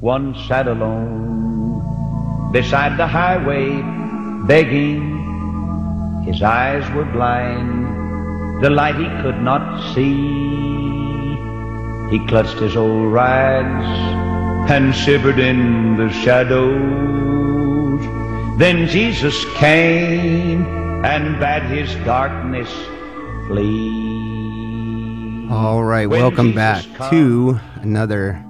one sat alone beside the highway begging. His eyes were blind, the light he could not see. He clutched his old rags and shivered in the shadows. Then Jesus came and bade his darkness flee. All right, When welcome Jesus back come- to another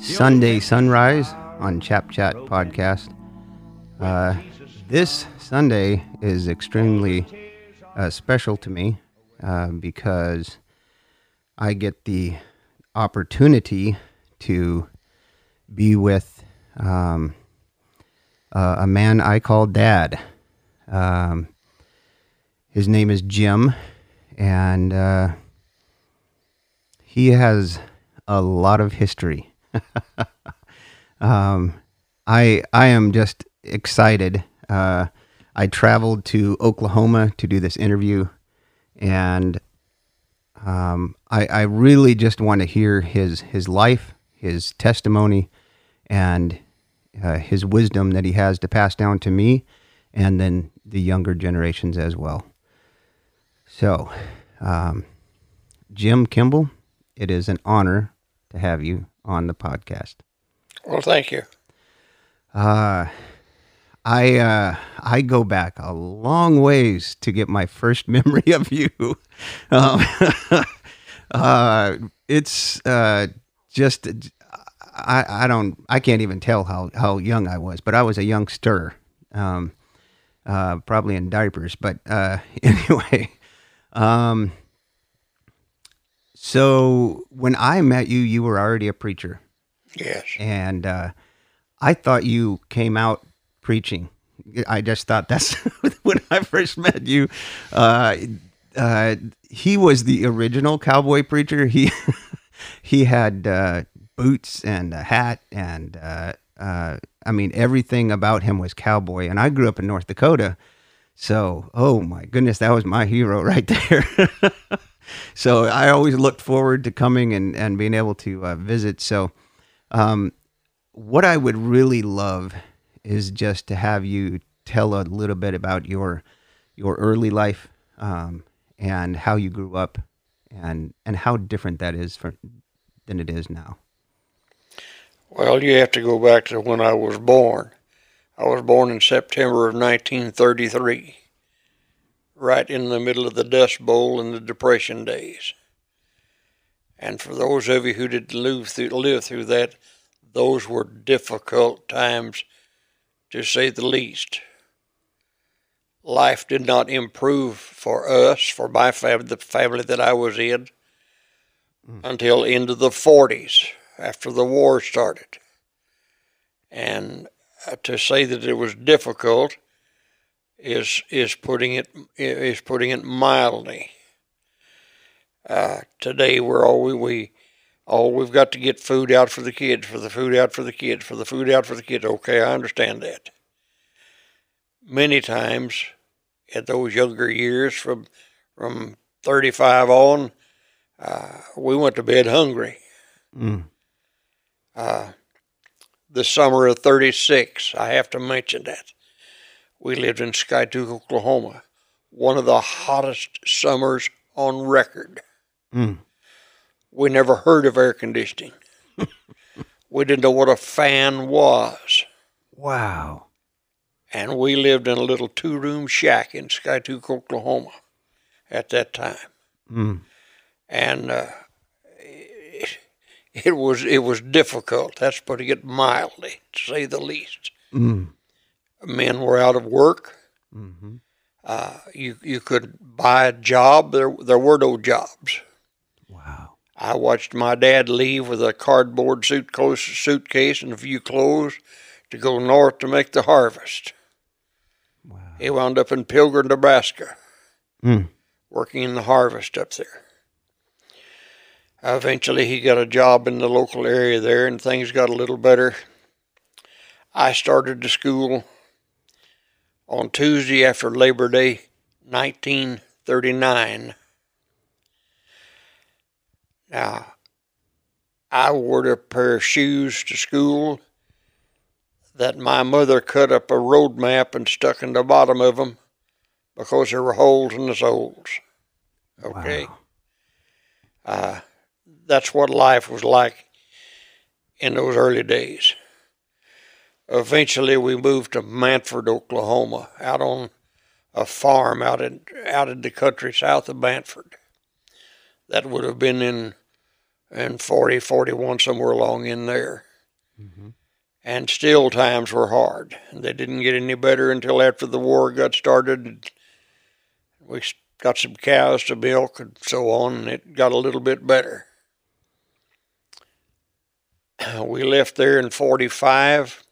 Sunday Sunrise on Chap Chat podcast. Uh, this Sunday is extremely uh, special to me uh, because I get the opportunity to be with um, a man I call Dad. Um, his name is Jim, and uh, he has a lot of history. um, I I am just excited. Uh, I traveled to Oklahoma to do this interview, and um, I, I really just want to hear his his life, his testimony, and uh, his wisdom that he has to pass down to me, and then the younger generations as well. So, um, Jim Kimball, it is an honor to have you on the podcast. Well, thank you. Uh, I uh, I go back a long ways to get my first memory of you. Um, uh, it's uh, just I, I don't I can't even tell how, how young I was, but I was a youngster, um, uh, probably in diapers. But uh, anyway, um, so when I met you, you were already a preacher Yes. and uh, I thought you came out preaching. I just thought that's when I first met you. Uh, uh, he was the original cowboy preacher. He he had uh, boots and a hat, and uh, uh, I mean everything about him was cowboy. And I grew up in North Dakota, so oh my goodness, that was my hero right there. So I always looked forward to coming and, and being able to uh, visit. So um, what I would really love is just to have you tell a little bit about your your early life um, and how you grew up and and how different that is for than it is now. Well, you have to go back to when I was born. I was born in September of 1933, right in the middle of the Dust Bowl in the Depression days. And for those of you who did live through, live through that, those were difficult times, to say the least. Life did not improve for us, for my family, the family that I was in, until into the 40s after the war started. And uh, to say that it was difficult is is putting it is putting it mildly. Uh, today we're all we, we all we've got to get food out for the kids, for the food out for the kids, for the food out for the kids. Okay, I understand that. Many times, at those younger years, from from 35 on, uh, we went to bed hungry. Mm. Uh, the summer of 36, I have to mention that. We lived in Skiatook, Oklahoma, one of the hottest summers on record. Mm. We never heard of air conditioning. we didn't know what a fan was. Wow. And we lived in a little two room shack in Skiatook, Oklahoma at that time. Mm. And uh, it, it was it was difficult. That's putting it mildly, to say the least. Mm. Men were out of work. hmm Uh, you you could buy a job. There there were no jobs. Wow. I watched my dad leave with a cardboard suitcase, suitcase and a few clothes to go north to make the harvest. Wow. He wound up in Pilgrim, Nebraska, Mm. working in the harvest up there. Eventually, he got a job in the local area there, and things got a little better. I started to school on Tuesday after Labor Day, 1939. Now, I wore a pair of shoes to school that my mother cut up a road map and stuck in the bottom of them because there were holes in the soles. Okay. Wow. Uh, that's what life was like in those early days. Eventually, we moved to Mannford, Oklahoma, out on a farm out in out in the country south of Mannford. That would have been in in 40, 41, somewhere along in there. Mm-hmm. And still, times were hard. They didn't get any better until after the war got started. We got some cows to milk and so on, and it got a little bit better. We left there in 45.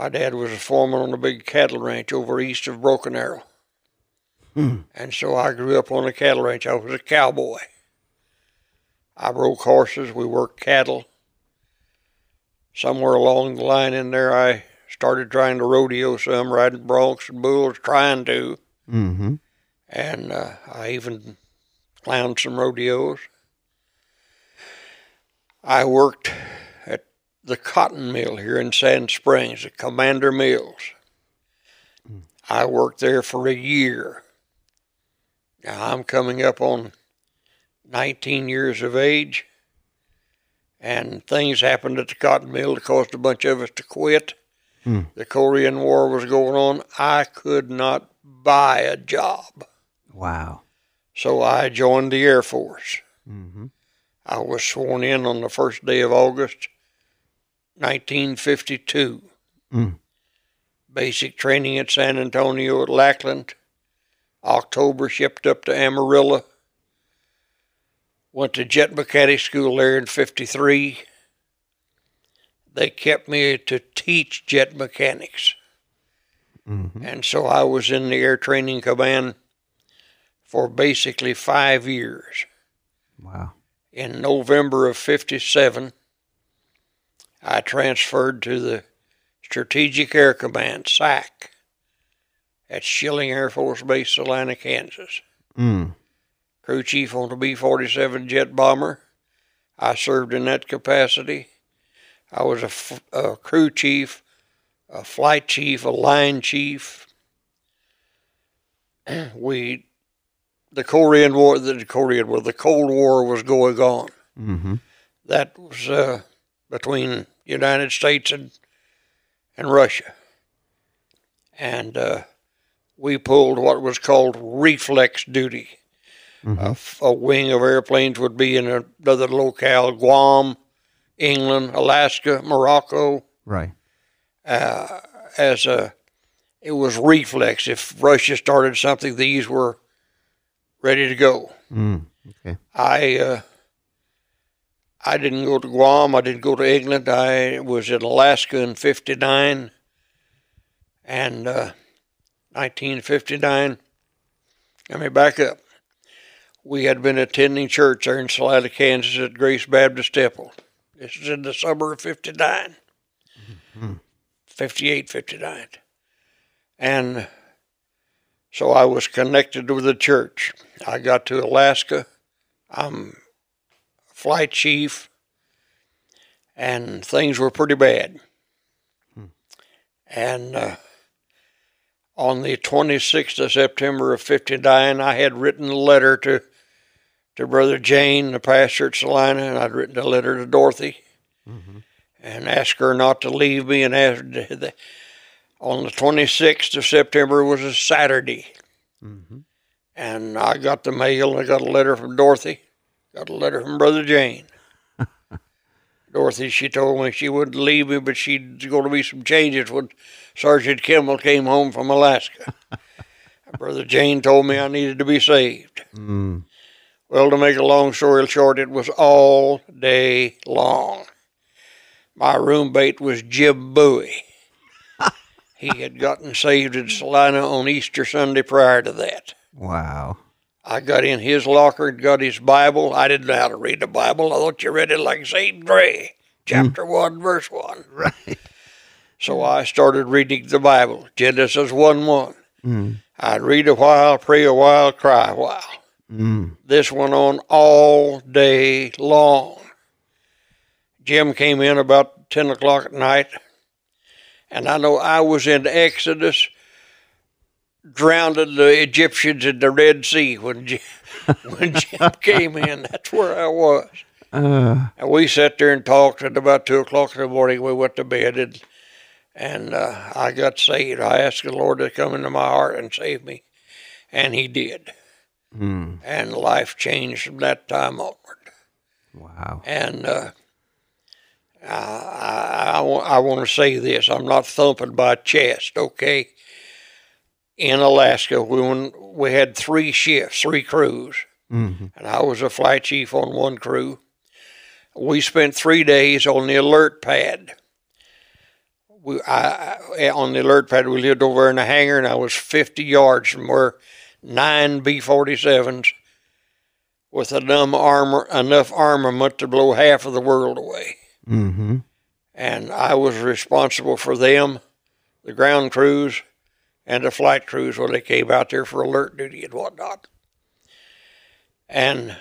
My dad was a foreman on a big cattle ranch over east of Broken Arrow. And so I grew up on a cattle ranch. I was a cowboy. I broke horses, we worked cattle. Somewhere along the line in there, I started trying to rodeo some, riding broncs and bulls, trying to. Mm-hmm. And uh, I even clowned some rodeos. I worked the cotton mill here in Sand Springs, at Commander Mills. I worked there for a year. Now I'm coming up on 19 years of age, and things happened at the cotton mill that caused a bunch of us to quit. Hmm. The Korean War was going on. I could not buy a job. Wow. So I joined the Air Force. Mm-hmm. I was sworn in on the first day of August, 1952. Mm. Basic training at San Antonio at Lackland. October shipped up to Amarillo. Went to jet mechanic school there in 53. They kept me to teach jet mechanics. Mm-hmm. And so I was in the Air Training Command for basically five years. Wow. In November of 57, I transferred to the Strategic Air Command, SAC, at Schilling Air Force Base, Salina, Kansas. Mm. Crew chief on the B 47 jet bomber. I served in that capacity. I was a, f- a crew chief, a flight chief, a line chief. We, the Korean War, the Korean War, the Cold War was going on. Mm-hmm. That was uh, between the United States and and Russia, and uh, we pulled what was called reflex duty. A f- A, wing of airplanes would be in another locale: Guam, England, Alaska, Morocco. Right. Uh, as a, it was reflex. If Russia started something, these were ready to go. Mm. Okay. I uh, I didn't go to Guam. I didn't go to England. I was in Alaska in '59 and uh, 1959. Let me back up. We had been attending church there in Salina, Kansas at Grace Baptist Temple. This is in the summer of 59, 58, 59. And so I was connected with the church. I got to Alaska. I'm flight chief, and things were pretty bad. And uh, on the 26th of September of 59, I had written a letter to to Brother Jane, the pastor at Salina, and I'd written a letter to Dorothy and asked her not to leave me. And asked, the, on the 26th of September was a Saturday. Mm-hmm. And I got the mail and I got a letter from Dorothy, got a letter from Brother Jane. Dorothy, she told me she wouldn't leave me, but she'd going to be some changes when Sergeant Kimball came home from Alaska. Brother Jane told me I needed to be saved. Mm. Well, to make a long story short, it was all day long. My roommate was Jim Bowie. he had gotten saved in Salina on Easter Sunday prior to that. Wow. I got in his locker and got his Bible. I didn't know how to read the Bible. I thought you read it like Zane Grey, chapter 1, verse 1. Right. So I started reading the Bible, Genesis 1 1. Mm. I'd read a while, pray a while, cry a while. Mm. This went on all day long. Jim came in about 10 o'clock at night, and I know I was in Exodus, drowned the Egyptians in the Red Sea when Jim, when Jim came in. That's where I was. Uh, And we sat there and talked, and about 2 o'clock in the morning, we went to bed, and, and uh, I got saved. I asked the Lord to come into my heart and save me, and He did. hmm, And life changed from that time onward. wow. And uh, I, I, I, I want to say this I'm not thumping my chest, okay? In Alaska, we, when we had three shifts, three crews, hmm and I was a flight chief on one crew. We spent three days on the alert pad. We, I, I, on the alert pad, we lived over in a hangar, and I was 50 yards from where nine B 47s with enough, armor, enough armament to blow half of the world away. hmm And I was responsible for them, the ground crews, and the flight crews when they came out there for alert duty and whatnot. And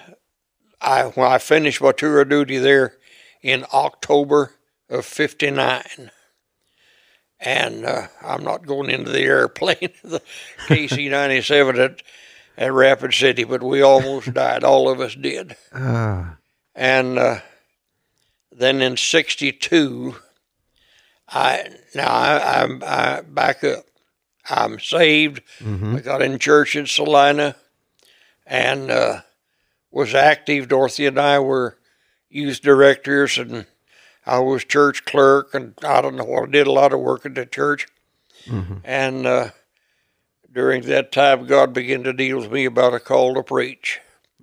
I, when I finished my tour of duty there in October of '59, and uh, I'm not going into the airplane, the KC-97 at, at Rapid City, but we almost died. All of us did. Uh, And uh, then in '62, I now I, I'm I back up. I'm saved. mhm. I got in church in Salina, and uh, was active. Dorothy and I were youth directors, and I was church clerk, and I don't know what. I did a lot of work at the church, Mhm. and uh, during that time, God began to deal with me about a call to preach.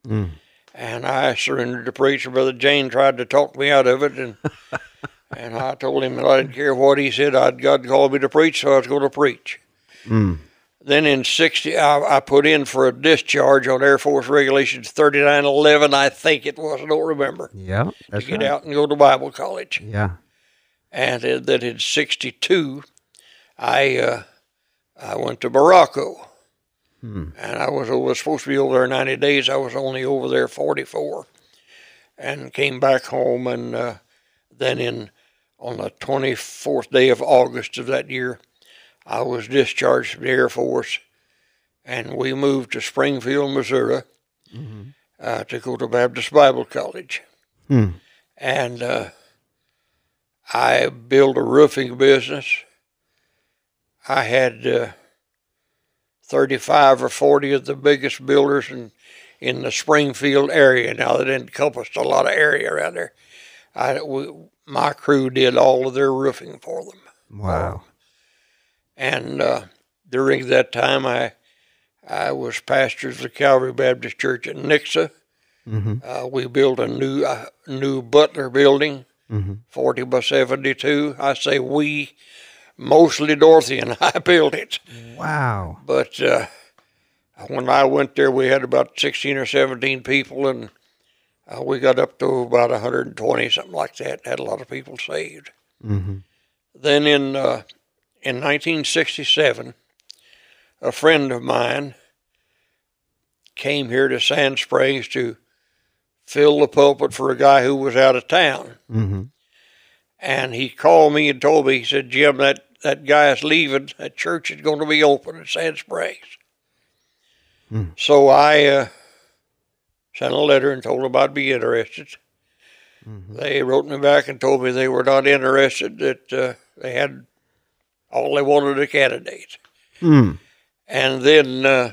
Mm. And I surrendered to preach. Brother Jane tried to talk me out of it, and and I told him that I didn't care what he said. I'd God called me to preach, so I was going to preach. Mm. Then in '60, I, I put in for a discharge on Air Force Regulations 3911. I think it was. I don't remember. Yeah, that's to get right. out and go to Bible college. Yeah. And uh, then in '62, I uh, I went to Morocco. Hmm. And I was, was supposed to be over there 90 days. I was only over there 44, and came back home. And uh, then in on the 24th day of August of that year, I was discharged from the Air Force, and we moved to Springfield, Missouri, Mhm. uh, to go to Baptist Bible College. Hmm. And uh, I built a roofing business. I had uh, 35 or 40 of the biggest builders in, in the Springfield area. Now, that encompassed a lot of area around there. I, we, my crew did all of their roofing for them. Wow. And uh, during that time, I I was pastor of the Calvary Baptist Church in Nixa. hmm Uh, we built a new uh, new Butler building, hmm 40 by 72. I say we, mostly Dorothy and I built it. Wow. But uh, when I went there, we had about 16 or 17 people, and uh, we got up to about 120, something like that. Had a lot of people saved. hmm Then in uh, in 1967, a friend of mine came here to Sand Springs to fill the pulpit for a guy who was out of town. hmm And he called me and told me, he said, Jim, that, that guy is leaving. That church is going to be open at Sand Springs. Hmm. So I uh, sent a letter and told them I'd be interested. hmm They wrote me back and told me they were not interested, that uh, they had all they wanted a candidate. Mm. And then uh,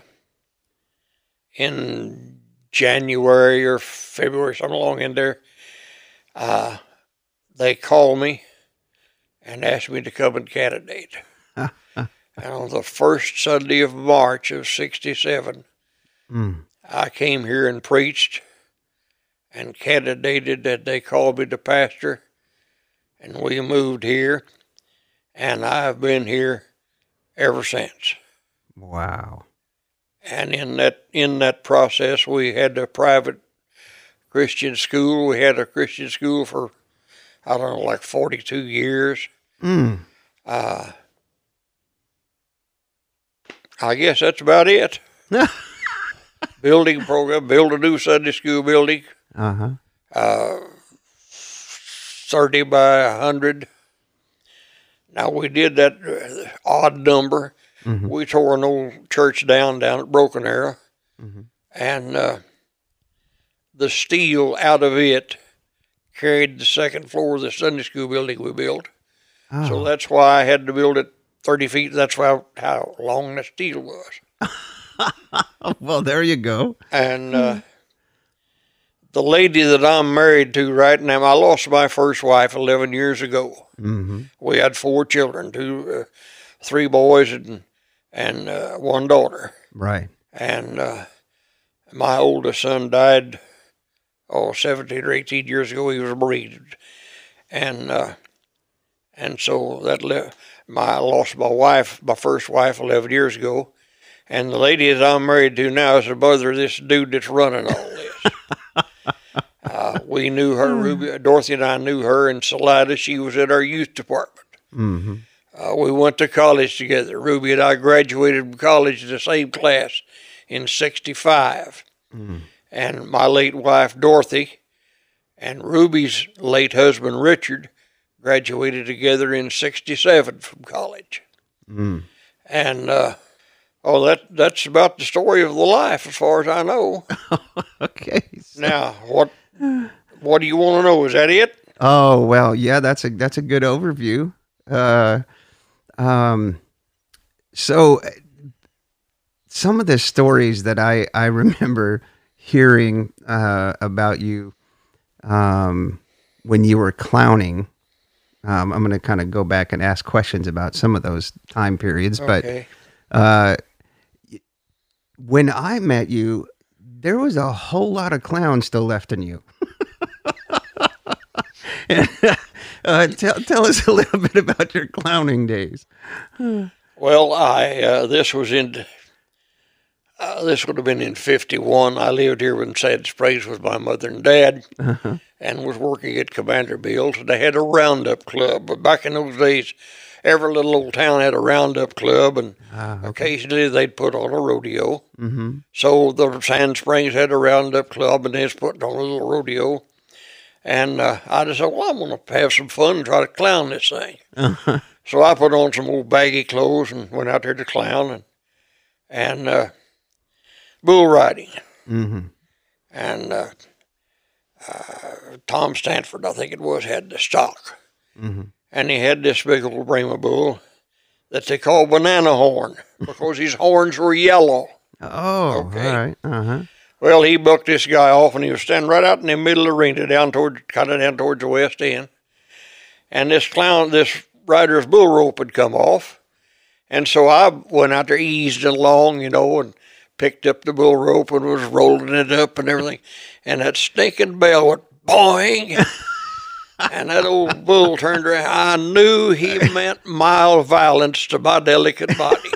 in January or February, something along in there, uh, they called me and asked me to come and candidate. and on the first Sunday of March of 67, Mm. I came here and preached and candidated that they called me to pastor. And we moved here, and I've been here ever since. Wow. And in that in that process, we had a private Christian school. We had a Christian school for I don't know, like forty two years. Mm. Uh, I guess that's about it. building program, build a new Sunday school building. Uh huh. Uh, 30 by a 100. Now, we did that uh, odd number. We tore an old church down down at Broken Arrow, and uh, the steel out of it carried the second floor of the Sunday school building we built. Oh, So that's why I had to build it 30 feet. That's why, how long the steel was. well, there you go. And uh, the lady that I'm married to right now, I lost my first wife 11 years ago. hmm We had four children, two, uh, three boys and and uh, one daughter. Right. And uh, my oldest son died, oh, 17 or 18 years ago. He was bereaved. And uh, and so that le- my I lost my wife, my first wife, 11 years ago. And the lady that I'm married to now is the mother of this dude that's running all we knew her, Ruby, Dorothy and I knew her in Salina. She was in our youth department. hmm Uh, we went to college together. Ruby and I graduated from college in the same class in 65. And my late wife, Dorothy, and Ruby's late husband, Richard, graduated together in 67 from college. Mm. And, uh, oh, that, that's about the story of the life as far as I know. Okay. now, what, what do you want to know? Is that it? Oh well, yeah, that's a that's a good overview. Uh, um, so some of the stories that I I remember hearing uh, about you um, when you were clowning. Um, I'm going to kind of go back and ask questions about some of those time periods, but uh, when I met you, there was a whole lot of clown still left in you. And, uh, tell, tell us a little bit about your clowning days. Well, I uh, this was in uh, this would have been in '51. I lived here in Sand Springs with my mother and dad, and was working at Commander Mills. And they had a roundup club. But back in those days, every little old town had a roundup club, and occasionally they'd put on a rodeo. Mm-hmm. So the Sand Springs had a roundup club, and they was putting on a little rodeo. And uh, I just said, well, I'm going to have some fun and try to clown this thing. So I put on some old baggy clothes and went out there to clown and and uh, bull riding. Mm-hmm. And uh, uh, Tom Stanford, I think it was, had the stock, Mhm. and he had this big old Brahma bull that they called Banana Horn because his horns were yellow. Oh, Okay. right. Uh huh. Well, he bucked this guy off, and he was standing right out in the middle of the arena, down toward, kind of down towards the west end. And this clown, this rider's bull rope had come off, and so I went out there, eased along, you know, and picked up the bull rope and was rolling it up and everything, and that stinking bell went boing. And that old bull turned around. I knew he meant mild violence to my delicate body.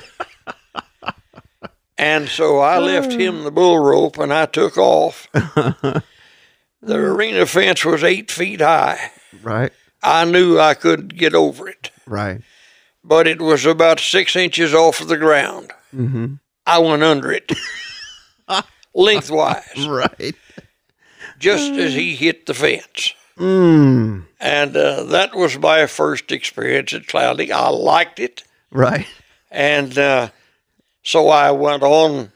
And so I left him the bull rope and I took off. the arena fence was eight feet high. Right. I knew I couldn't get over it, Right. but it was about six inches off of the ground. Mm-hmm. I went under it, lengthwise, Right. just as he hit the fence. Mm. And uh, that was my first experience at clowning. I liked it. Right. And uh, so I went on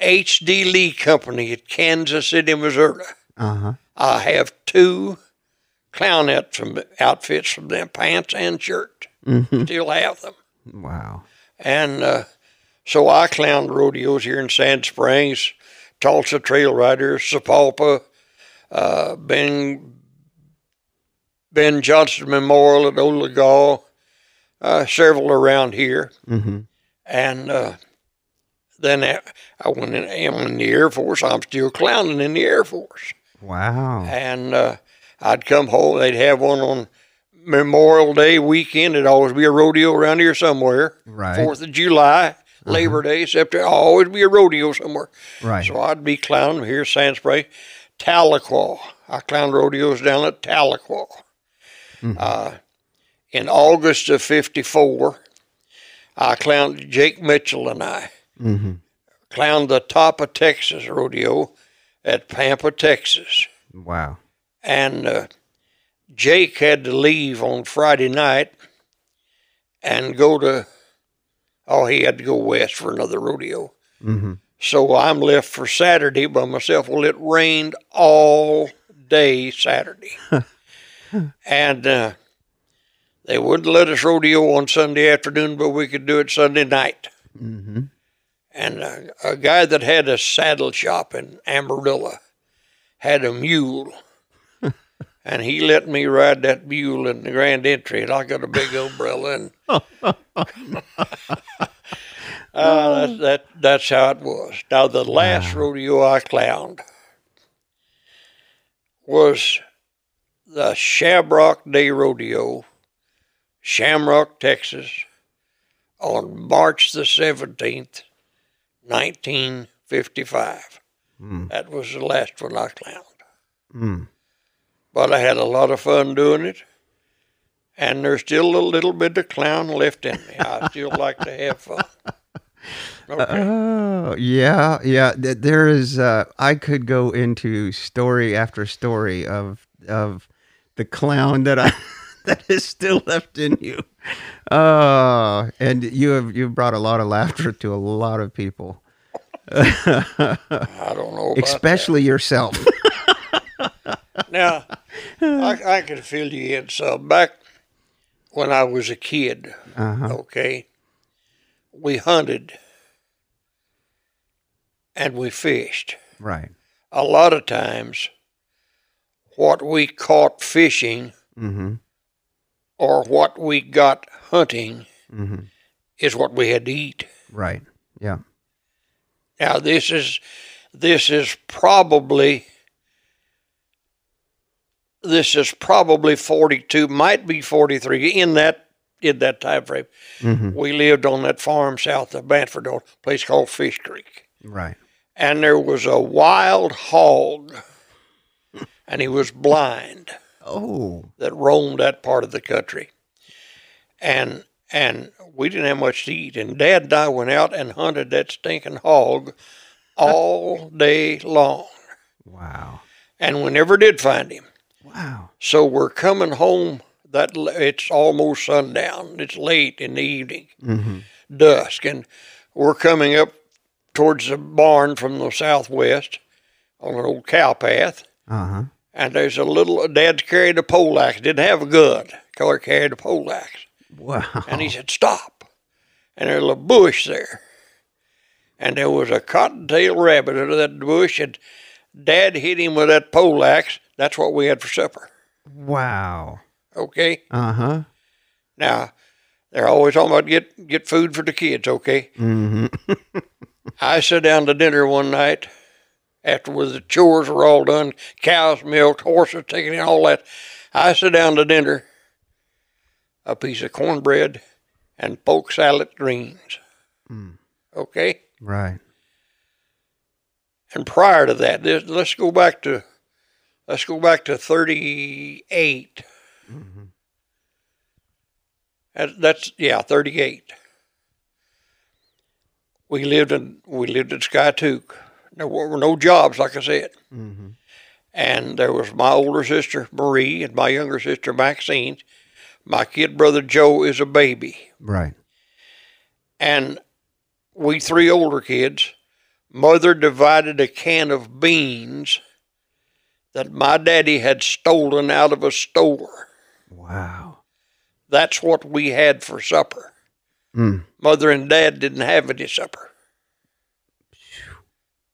H.D. Lee Company at Kansas City, Missouri. Uh huh. I have two clownette from outfits from them, pants and shirt. Mm-hmm. Still have them. Wow. And uh, so I clowned rodeos here in Sand Springs, Tulsa Trail Riders, Sapulpa, uh, Ben Ben Johnson Memorial at Olegall, uh, several around here. Mm-hmm. And uh, then I went in, I'm in the Air Force. I'm still clowning in the Air Force. Wow. And uh, I'd come home. They'd have one on Memorial Day weekend. It'd always be a rodeo around here somewhere. Right. Fourth of July, Labor Day, September. Always be a rodeo somewhere. Right. So I'd be clowning here, Sand Springs, Tahlequah. I clowned rodeos down at Tahlequah. Uh, in August of '54, I clowned Jake Mitchell and I Mm-hmm. clowned the top of Texas rodeo at Pampa, Texas Wow. and uh, Jake had to leave on Friday night and go to, oh, he had to go west for another rodeo. Mm-hmm. So I'm left for Saturday by myself. Well, it rained all day Saturday. and uh, they wouldn't let us rodeo on Sunday afternoon, but we could do it Sunday night. Mm-hmm. And uh, a guy that had a saddle shop in Amarillo had a mule. and he let me ride that mule in the grand entry, and I got a big umbrella. And uh, that, that, that's how it was. Now, the last rodeo I clowned was the Shamrock Day Rodeo, Shamrock, Texas, on March the 17th, 1955. Mm. That was the last one I clowned. Mm. But I had a lot of fun doing it. And there's still a little bit of clown left in me. I still like to have fun. Okay. Oh yeah, yeah. There is. Uh, I could go into story after story of of the clown that I that is still left in you. Oh, and you have you brought a lot of laughter to a lot of people, I don't know especially yourself. Now, I, I can fill you in some. Back when I was a kid, Uh-huh. okay, we hunted and we fished. Right. A lot of times, what we caught fishing Mm-hmm. Or what we got hunting Mm-hmm. is what we had to eat. Right. Yeah. Now this is this is probably this is probably 42 might be 43 in that in that time frame Mm-hmm. we lived on that farm south of Mannford a place called Fish Creek Right. and there was a wild hog and he was blind Oh. that roamed that part of the country. And and we didn't have much to eat. And Dad and I went out and hunted that stinking hog all day long. Wow. And we never did find him. Wow. So we're coming home that it's almost sundown. It's late in the evening, Mm-hmm. dusk, and we're coming up towards the barn from the southwest on an old cow path. Uh huh. And there's a little Dad's carried a pole axe. Didn't have a gun. Color carried a pole axe. Wow. And he said, Stop. And there's a bush there. And there was a cottontail rabbit under that bush, and Dad hit him with that pole axe. That's what we had for supper. Wow. Okay? Uh huh. Now, they're always talking about get, get food for the kids, okay? Mm-hmm. I sat down to dinner one night after the chores were all done, cows milked, horses taken in, all that. I sat down to dinner, a piece of cornbread and poke salad greens. Mm. Okay? Right. And prior to that, this, let's go back to let's go back to 38. Mm-hmm. That, that's yeah, 38. We lived in we lived in Skiatook. There were no jobs, like I said. Mm-hmm. And there was my older sister Marie and my younger sister Maxine. My kid brother Joe is a baby. Right. And we three older kids, mother divided a can of beans that my daddy had stolen out of a store. Wow. That's what we had for supper. Mm. Mother and dad didn't have any supper.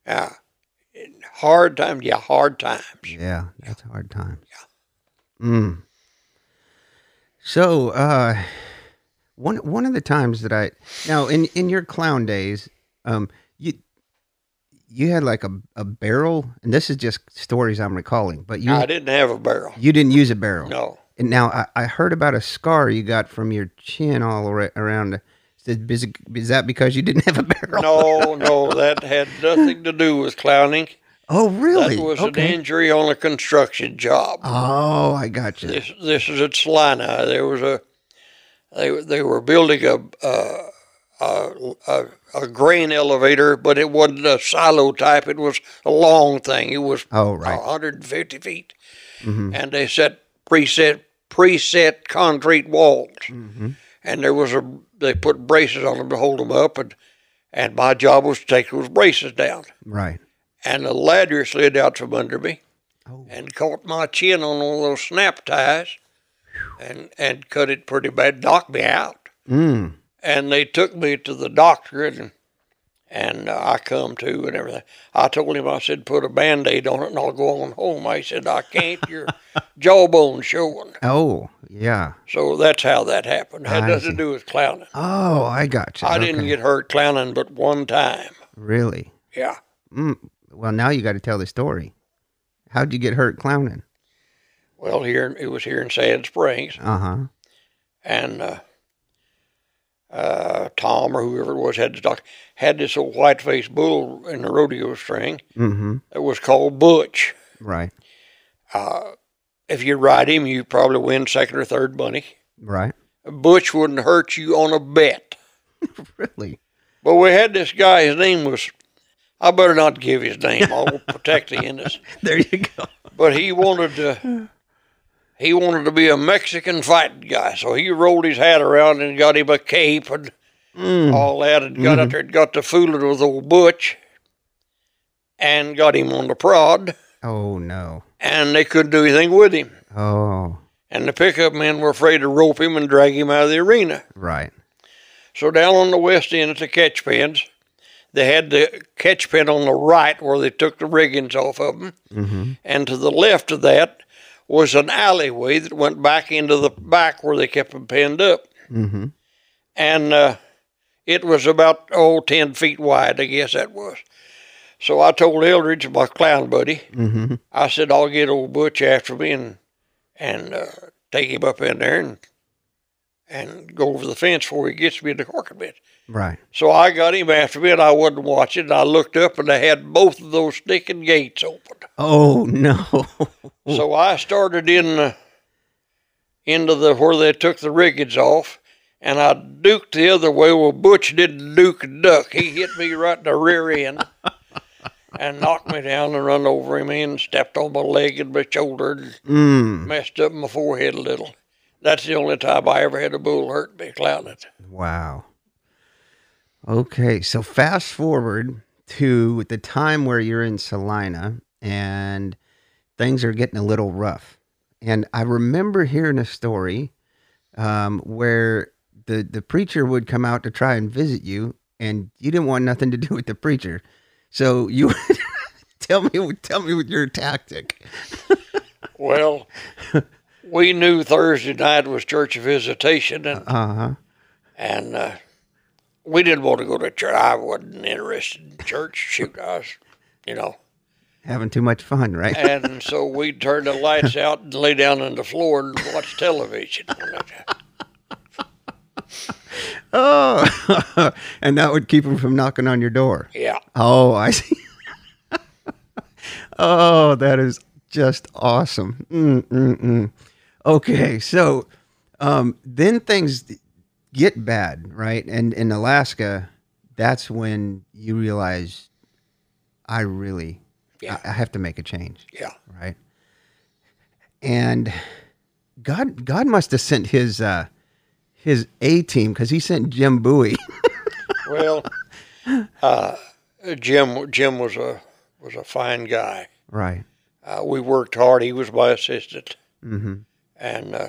Yeah. Hard times, yeah, hard times. Yeah, that's hard times. Yeah. Mm. So, uh, one one of the times that I now in in your clown days, um, you you had like a a barrel, and this is just stories I'm recalling, but you I didn't have a barrel. you didn't use a barrel. No. And now I, I heard about a scar you got from your chin all ar- around. Is, is that because you didn't have a barrel? No, no, that had nothing to do with clowning. Oh, really? That was okay. an injury on a construction job. Oh, I got you. This this is at Salina. There was a they they were building a a, a a a grain elevator, but it wasn't a silo type. It was a long thing. It was Oh, right. 150 feet, Mhm. and they set preset preset concrete walls, and there was a they put braces on them to hold them up, and and my job was to take those braces down. Right. And the ladder slid out from under me, Oh. and caught my chin on one of those snap ties, and and cut it pretty bad, knocked me out. Mm. And they took me to the doctor, and and uh, I come to and everything. I told him, I said, put a band aid on it, and I'll go on home. I said, I can't. Your jawbone's showing. Oh, yeah. So that's how that happened. Had I nothing see. to do with clowning. Oh, I got you. I didn't get hurt clowning but one time. really. Yeah. Mm. Well, now you got to tell the story. How'd you get hurt clowning? Well, here it was here in Sand Springs, Uh huh. and uh, Tom or whoever it was had the doc had this old white faced bull in the rodeo string Mm-hmm. that was called Butch. Right. Uh, if you ride him, you probably win second or third money. Right. Butch wouldn't hurt you on a bet. Really. But we had this guy. His name was. I better not give his name. I'll protect the innocent. There you go. but he wanted to he wanted to be a Mexican fighting guy, so he rolled his hat around and got him a cape and all that, and got out there and got to fooling with old Butch, and got him on the prod, Oh no. and they couldn't do anything with him, Oh. and the pickup men were afraid to rope him and drag him out of the arena. Right. So down on the west end at the catch pens, they had the catch pen on the right where they took the riggings off of them. Mm-hmm. and to the left of that was an alleyway that went back into the back where they kept them pinned up. Mm-hmm. And uh, it was about, oh, 10 feet wide, I guess that was. So I told Eldridge, my clown buddy, Mm-hmm. I said, I'll get old Butch after me and, and uh, take him up in there and, and go over the fence before he gets me in the carcass bed. Right. So I got him after me, and I wasn't watching. And I looked up, and they had both of those sticking gates open. Oh no. So I started in the, into the where they took the riggings off, and I duked the other way. Well, Butch didn't duke duck. He hit me right in the rear end and knocked me down and run over him and stepped on my leg and my shoulder and mm. messed up my forehead a little. That's the only time I ever had a bull hurt me clowning. Wow. Okay, so fast forward to the time where you're in Salina and things are getting a little rough. And I remember hearing a story um, where the, the preacher would come out to try and visit you, and you didn't want nothing to do with the preacher. So you tell me, tell me what your tactic. Well, we knew Thursday night was church visitation, and Uh huh. and uh, we didn't want to go to church. I wasn't interested in church. Shoot, I was, you know. Having too much fun, right? And so we'd turn the lights out and lay down on the floor and watch television. Oh, and that would keep them from knocking on your door. Yeah. Oh, I see. oh, that is just awesome. Mm-mm-mm. Okay, so um, then things get bad, right? And in Alaska, that's when you realize I really, Yeah. I, I have to make a change, Yeah. right? And God, God must have sent his uh, his A team because he sent Jim Bowie. Well, uh, Jim Jim was a was a fine guy. right. Uh, we worked hard. He was my assistant, Mm-hmm. and uh,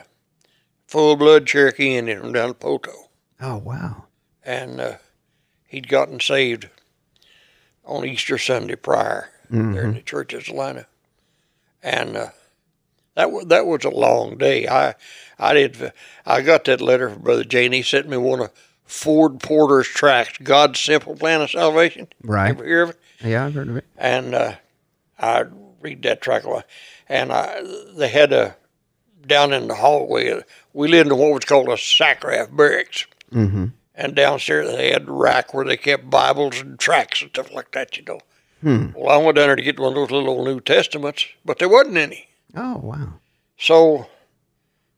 full blood Cherokee Indian from down in Poteau. Oh wow. and uh, he'd gotten saved on Easter Sunday prior there in the church of Salina, and uh, that was that was a long day. I I did I got that letter from Brother Jane. He sent me one of Ford Porter's tracts, God's Simple Plan of Salvation. Right. Ever hear of it? Yeah, I've heard of it. and uh, I read that tract a lot. And I, they had a down in the hallway. We lived in what was called a Sacraf barracks, Mm-hmm. and downstairs they had a rack where they kept Bibles and tracts and stuff like that. You know. Hmm. Well, I went down there to get one of those little old New Testaments, but there wasn't any. Oh wow. So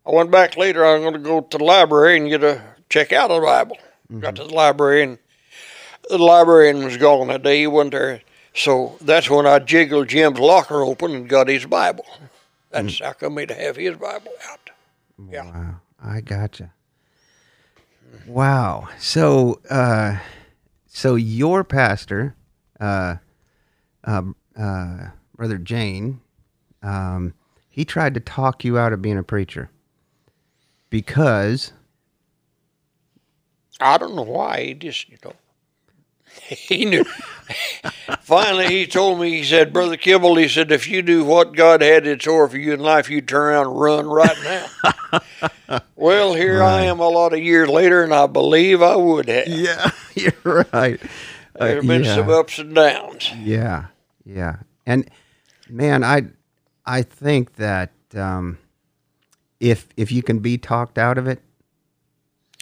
I went back later. I'm going to go to the library and get a check out of the Bible. Got to the library and the librarian was gone that day. He wasn't there. So that's when I jiggled Jim's locker open and got his Bible. That's how come he'd have his Bible out. Yeah. Wow, I gotcha. Wow. So, uh, so your pastor, uh, uh, uh, brother Jane, um, he tried to talk you out of being a preacher because I don't know why. He just, you know, he knew. Finally, he told me, he said, Brother Kimball, he said, if you do what God had in store for you in life, you'd turn around and run right now. well, here I am a lot of years later, and I believe I would have. yeah, you're right. Uh, There have been yeah. some ups and downs. Yeah, yeah, and man, I I think that um, if if you can be talked out of it,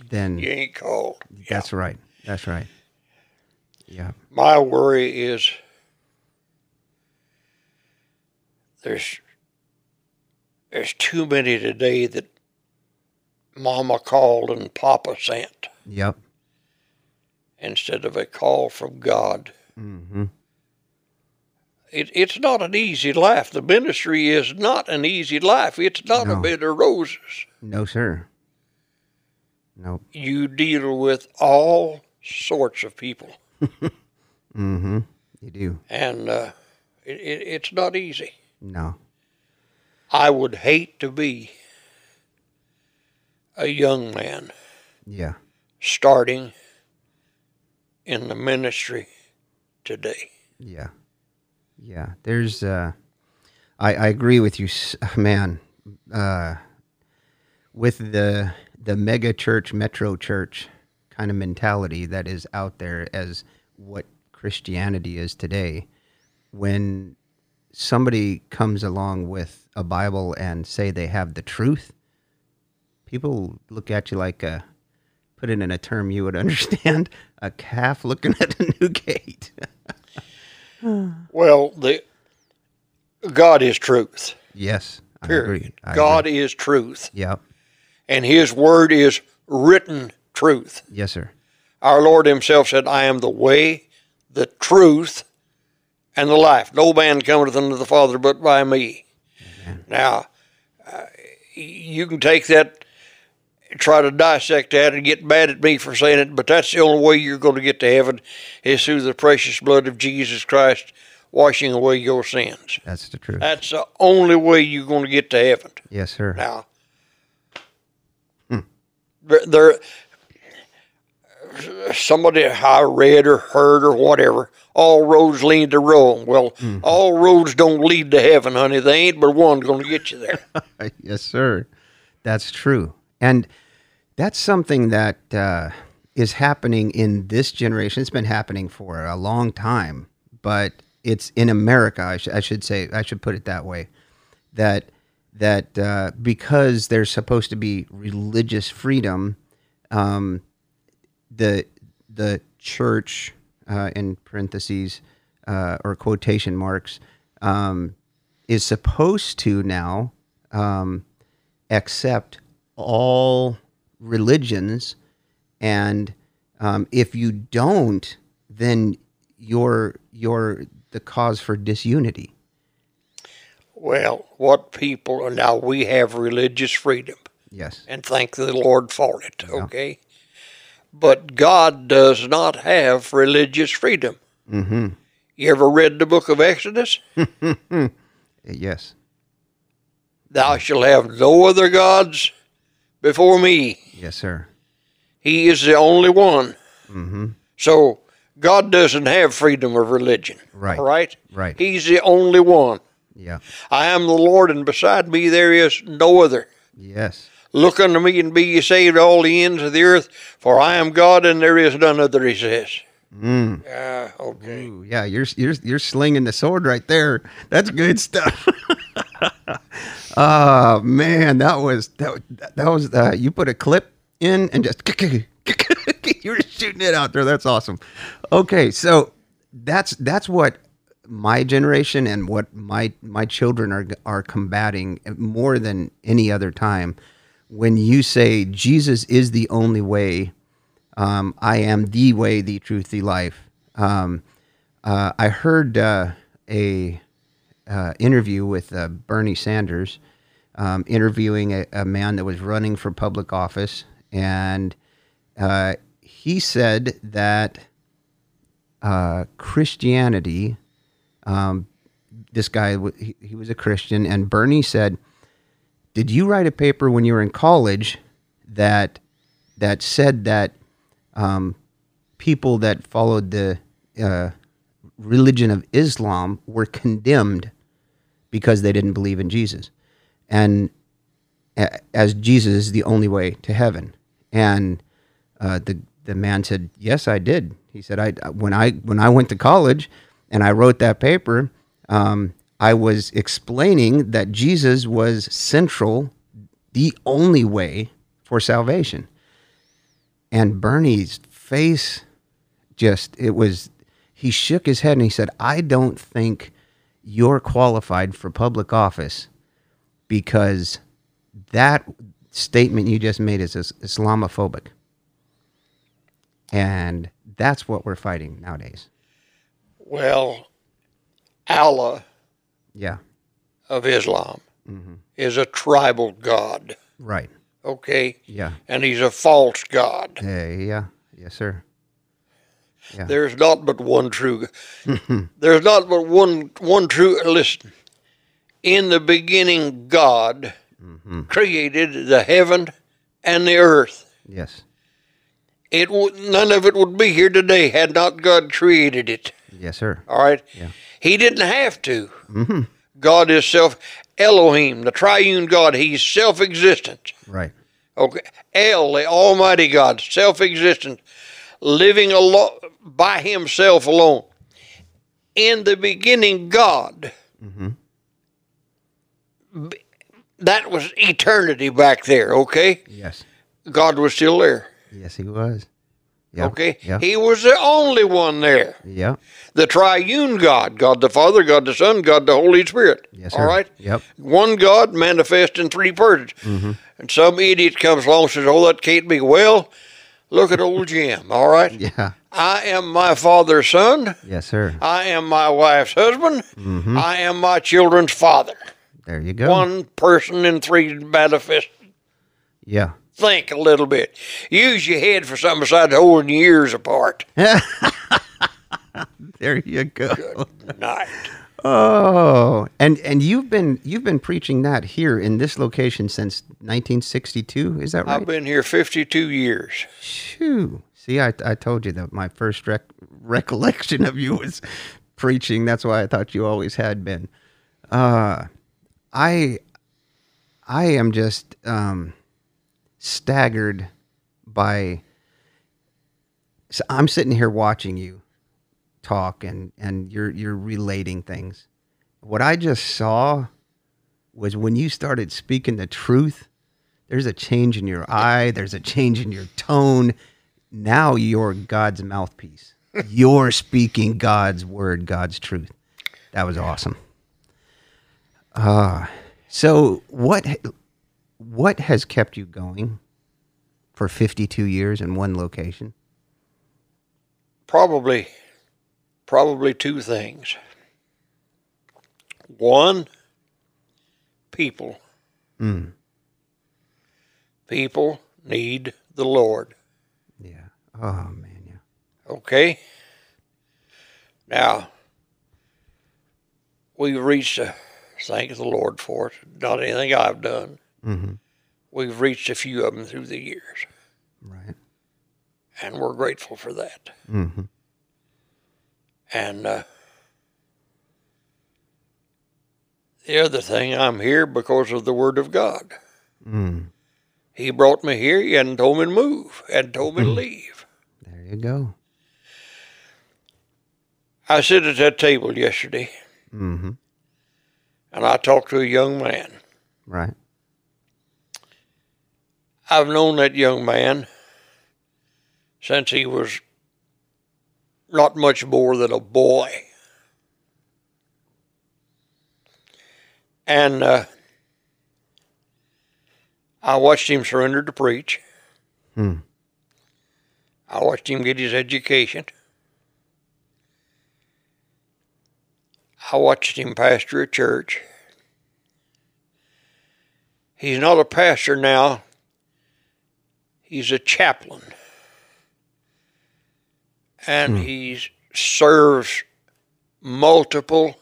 then You ain't called. that's right. That's right. Yeah, My worry is there's there's too many today that Mama called and Papa sent yep. instead of a call from God. hmm It, it's not an easy life. The ministry is not an easy life. It's not a bed of roses. No, sir. Nope. You deal with all sorts of people, Mm-hmm. You do. and uh, it, it, it's not easy. No. I would hate to be a young man Yeah. starting in the ministry today. Yeah. Yeah. There's uh I I agree with you man. Uh with the the mega church metro church kind of mentality that is out there as what Christianity is today when somebody comes along with a Bible and say they have the truth people look at you like a put it in a term you would understand a calf looking at a new gate Well, the God is truth. Yes, I Period. agree. I God agree. is truth, Yep. and His word is written truth. Yes, sir. Our Lord Himself said, "I am the way, the truth, and the life. No man cometh unto the Father but by me." Now, uh, you can take that, try to dissect that, and get mad at me for saying it, but that's the only way you're going to get to heaven is through the precious blood of Jesus Christ, washing away your sins. That's the truth. That's the only way you're going to get to heaven. yes, sir. Now, hmm. there, there, somebody I read or heard or whatever, all roads lead to Rome. Well, hmm. all roads don't lead to heaven, honey. They ain't but one going to get you there. yes, sir. That's true. And that's something that uh, is happening in this generation. It's been happening for a long time, but it's in America. I, sh- I should say. I should put it that way. That that uh, because there's supposed to be religious freedom, um, the the church uh, in parentheses uh, or quotation marks um, is supposed to now um, accept all religions, and um, if you don't, then you're you're the cause for disunity. Well, what people are now we have religious freedom, Yes. and thank the Lord for it. Okay, but God does not have religious freedom. Mm-hmm. You ever read the book of Exodus? Yes. Thou shalt have no other gods before me. Yes, sir. He is the only one. Mm-hmm. So God doesn't have freedom of religion. Right. Right? Right. He's the only one. Yeah. I am the Lord, and beside me there is no other. Yes. Look unto me and be ye saved, all the ends of the earth, for I am God, and there is none other, he says. Mm. Ah, okay. Ooh, yeah, you're you're you're slinging the sword right there. That's good stuff. oh man, that was that that was uh, you put a clip in and just you were shooting it out there. That's awesome. Okay, so that's that's what my generation and what my my children are are combating more than any other time. When you say Jesus is the only way, um, I am the way, the truth, the life. Um, uh, I heard uh, a uh, interview with uh, Bernie Sanders, um, interviewing a, a man that was running for public office, and uh, he said that uh, Christianity. Um, this guy, he, he was a Christian, and Bernie said, "Did you write a paper when you were in college that that said that um, people that followed the uh, religion of Islam were condemned because they didn't believe in Jesus, and as Jesus is the only way to heaven?" And uh, the the man said, "Yes, I did." He said, "I when I when I went to college and I wrote that paper, um, I was explaining that Jesus was central, the only way for salvation." And Bernie's face just it was he shook his head and he said, "I don't think you're qualified for public office because that statement you just made is is Islamophobic." And that's what we're fighting nowadays. Well, Allah Yeah. of Islam is a tribal god, Right. okay? Yeah. And he's a false god. Uh, yeah. Yes, sir. Yeah. There's not but one true. There's not but one one true. Listen, in the beginning, God mm-hmm. created the heaven and the earth. Yes. It would, none of it would be here today had not God created it. Yes, sir. All right, Yeah. He didn't have to. Mm-hmm. God is self Elohim, the triune God. He's self-existent. Right. Okay, El, the Almighty God, self-existent, living alone by Himself alone. In the beginning, God. B- That was eternity back there. Okay, Yes. God was still there. Yes, he was. Yeah. Okay, Yeah. He was the only one there. Yeah. The triune God, God the Father, God the Son, God the Holy Spirit. Yes, sir. All right. Yep. One God manifest in three persons. Mm-hmm. And some idiot comes along and says, "Oh, that can't be." Well, look at old Jim. All right. Yeah. I am my father's son. Yes, sir. I am my wife's husband. Mm-hmm. I am my children's father. There you go. One person in three manifest. Yeah. Think a little bit. Use your head for something besides holding your ears apart. There you go. Good Night. Oh, and and you've been you've been preaching that here in this location since 1962. Is that right? I've been here 52 years. Shoo. See, I, I told you that my first rec- recollection of you was preaching. That's why I thought you always had been. Uh, I I am just um, staggered by. So I'm sitting here watching you talk, and and you're you're relating things. What I just saw was when you started speaking the truth there's a change in your eye there's a change in your tone now you're god's mouthpiece you're speaking god's word god's truth that was awesome uh, so what what has kept you going for 52 years in one location Probably, probably two things. One, people. Mm. People need the Lord. yeah oh man yeah Okay? Now, we've reached a, thank the Lord for it, not anything I've done. mm-hmm. We've reached a few of them through the years, right and we're grateful for that. mm-hmm. And uh, the other thing, I'm here because of the Word of God. mm. He brought me here. and told me to move, hadn't told me to leave. there you go I sit at that table yesterday, mm-hmm. And I talked to a young man. right I've known that young man since he was not much more than a boy. And uh, I watched him surrender to preach. Hmm. I watched him get his education. I watched him pastor a church. He's not a pastor now. He's a chaplain. And he serves multiple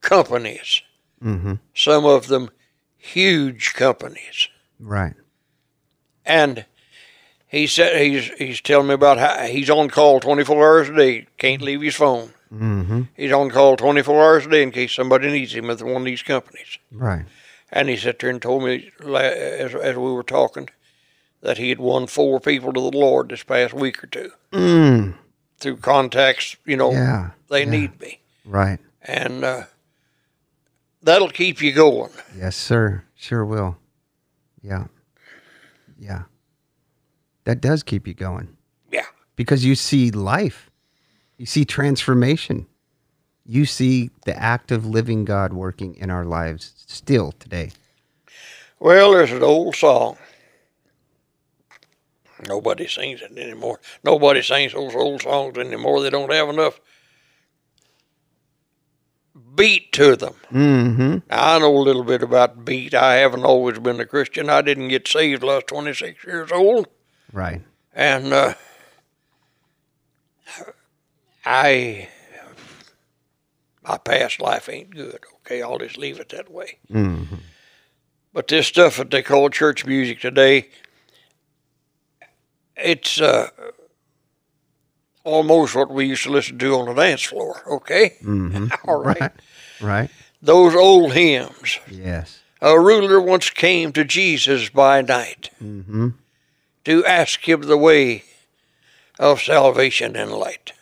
companies, Mm-hmm. some of them huge companies. Right. And he said he's he's telling me about how he's on call 24 hours a day, can't leave his phone. Mm-hmm. He's on call 24 hours a day in case somebody needs him at one of these companies. Right. And he sat there and told me as, as we were talking that he had won four people to the Lord this past week or two Mm. through contacts. You know, Yeah. they yeah. need me, Right. and uh, that'll keep you going. Yes, sir. Sure will. Yeah. Yeah. That does keep you going Yeah, because you see life, you see transformation, you see the active living God working in our lives still today. Well, there's an old song. Nobody sings it anymore. Nobody sings those old songs anymore. They don't have enough beat to them. Mm-hmm. I know a little bit about beat. I haven't always been a Christian. I didn't get saved till I was 26 years old. Right. And uh, I, my past life ain't good. Okay, I'll just leave it that way. Mm-hmm. But this stuff that they call church music today, it's uh, almost what we used to listen to on the dance floor. Okay, Mm-hmm. all right. Right. Right. Those old hymns. Yes. A ruler once came to Jesus by night Mm-hmm. To ask him the way of salvation and light.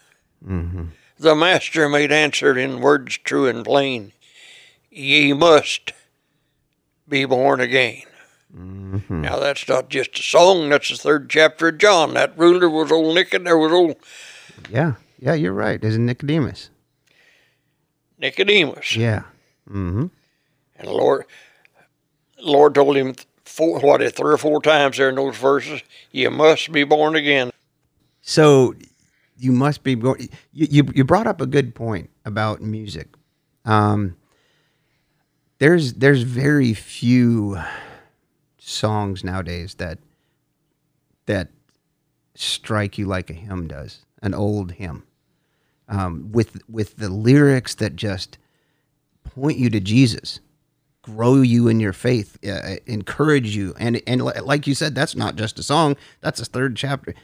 Mm-hmm. The master made answer in words true and plain Ye must be born again. Mm-hmm. Now, that's not just a song, that's the third chapter of John. That ruler was old Nicodemus. There was old Yeah. Yeah, you're right. There's Nicodemus. Nicodemus. Yeah. Mm-hmm. And the Lord, Lord told him four, what, three or four times there in those verses, You must be born again. So you must be going. You, you you brought up a good point about music. Um, there's there's very few songs nowadays that that strike you like a hymn does, an old hymn, um, with with the lyrics that just point you to Jesus, grow you in your faith, uh, encourage you, and and like you said, that's not just a song. That's a third chapter.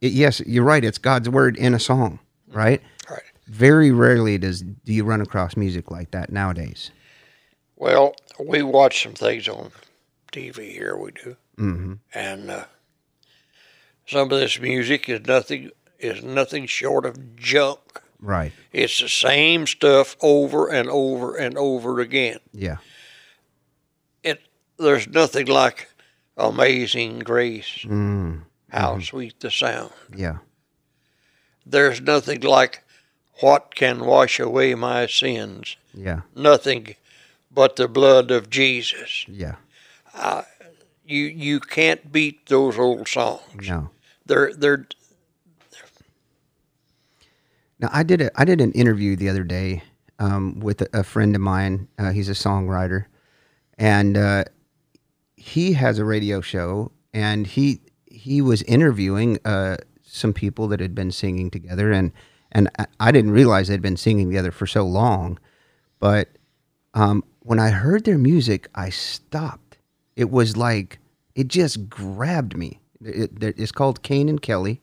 It, yes, you're right. It's God's word in a song, right? Right. Very rarely does do you run across music like that nowadays. Well, we watch some things on TV here, we do. hmm And uh, some of this music is nothing is nothing short of junk. Right. It's the same stuff over and over and over again. Yeah. There's nothing like Amazing Grace. Mm. How sweet the sound. Yeah. There's nothing like what can wash away my sins. Yeah. Nothing but the blood of Jesus. Yeah. You you can't beat those old songs. No. They're they're Now I did a I did an interview the other day um, with a, a friend of mine. Uh, he's a songwriter, and uh, he has a radio show, and he he was interviewing uh, some people that had been singing together, and and I, didn't realize they'd been singing together for so long, but um, when I heard their music, I stopped. It was like it just grabbed me. It, it- it's called Kane and Kelly.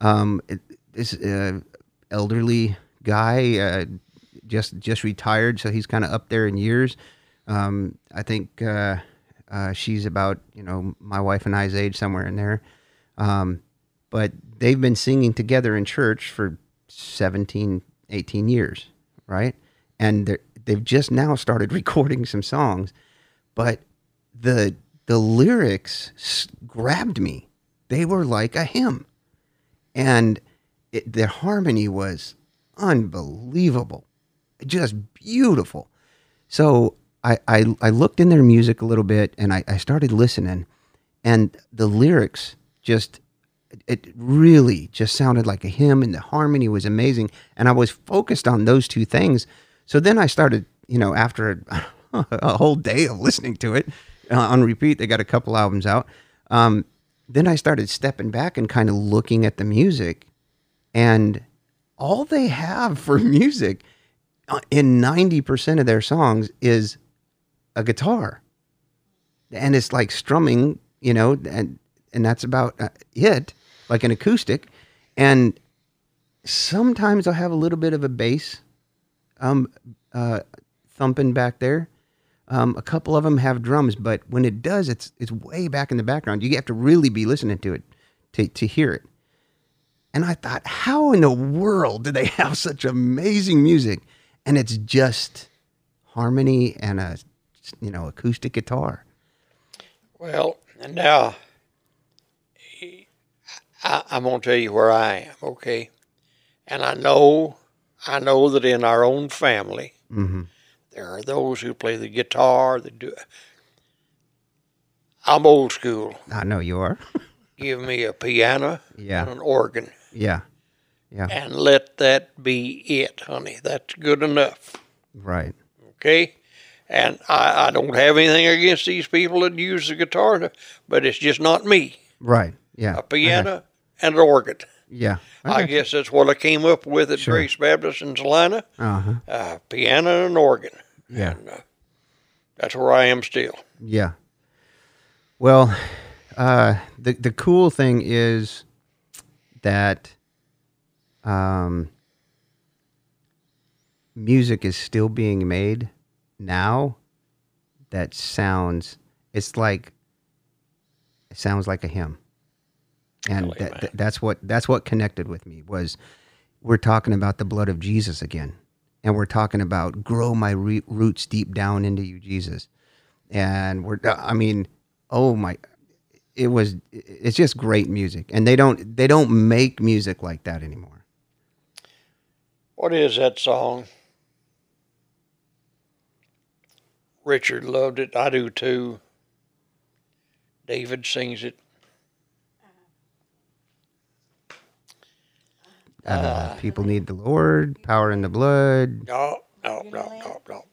Um, it, this uh, elderly guy uh, just just retired, so he's kind of up there in years. Um, I think uh, uh, she's about you know my wife and I's age, somewhere in there. Um, but they've been singing together in church for 17, 18 years, right? And they've just now started recording some songs, but the the lyrics grabbed me. They were like a hymn, and it, the harmony was unbelievable, just beautiful. So I, I I looked in their music a little bit, and I, I started listening, and the lyrics just it really just sounded like a hymn, and the harmony was amazing. And I was focused on those two things. So then I started, you know, after a, a whole day of listening to it uh, on repeat, they got a couple albums out. Um, then I started stepping back and kind of looking at the music, and all they have for music uh, in 90% of their songs is a guitar. And it's like strumming, you know, and and that's about it, like an acoustic. And sometimes I'll have a little bit of a bass um, uh, thumping back there. Um, a couple of them have drums, but when it does, it's it's way back in the background. You have to really be listening to it to to hear it. And I thought, how in the world do they have such amazing music, and it's just harmony and a you know acoustic guitar? Well, and now I, I'm going to tell you where I am, okay? And I know, I know that in our own family, Mm-hmm. there are those who play the guitar. That do. I'm old school. I know you are. Give me a piano Yeah. and an organ, yeah, yeah, and let that be it, honey. That's good enough. right. okay? And I, I don't have anything against these people that use the guitar, but it's just not me. Right. Yeah. A piano and an organ. Yeah. I guess that's what I came up with at Sure. Grace Baptist in Salina. Uh huh. Uh, piano and an organ. Yeah. And, uh, that's where I am still. Yeah. Well, uh, the the cool thing is that um, music is still being made now. That sounds. It's like. It sounds like a hymn, and Really, that, man. that- that's what that's what connected with me was. We're talking about the blood of Jesus again, and we're talking about grow my re- roots deep down into you, Jesus and we're i mean oh my it was it's just great music and they don't they don't make music like that anymore What is that song? Richard loved it. I do too. David sings it. uh, people need the lord power in the blood No, no, no, no, no.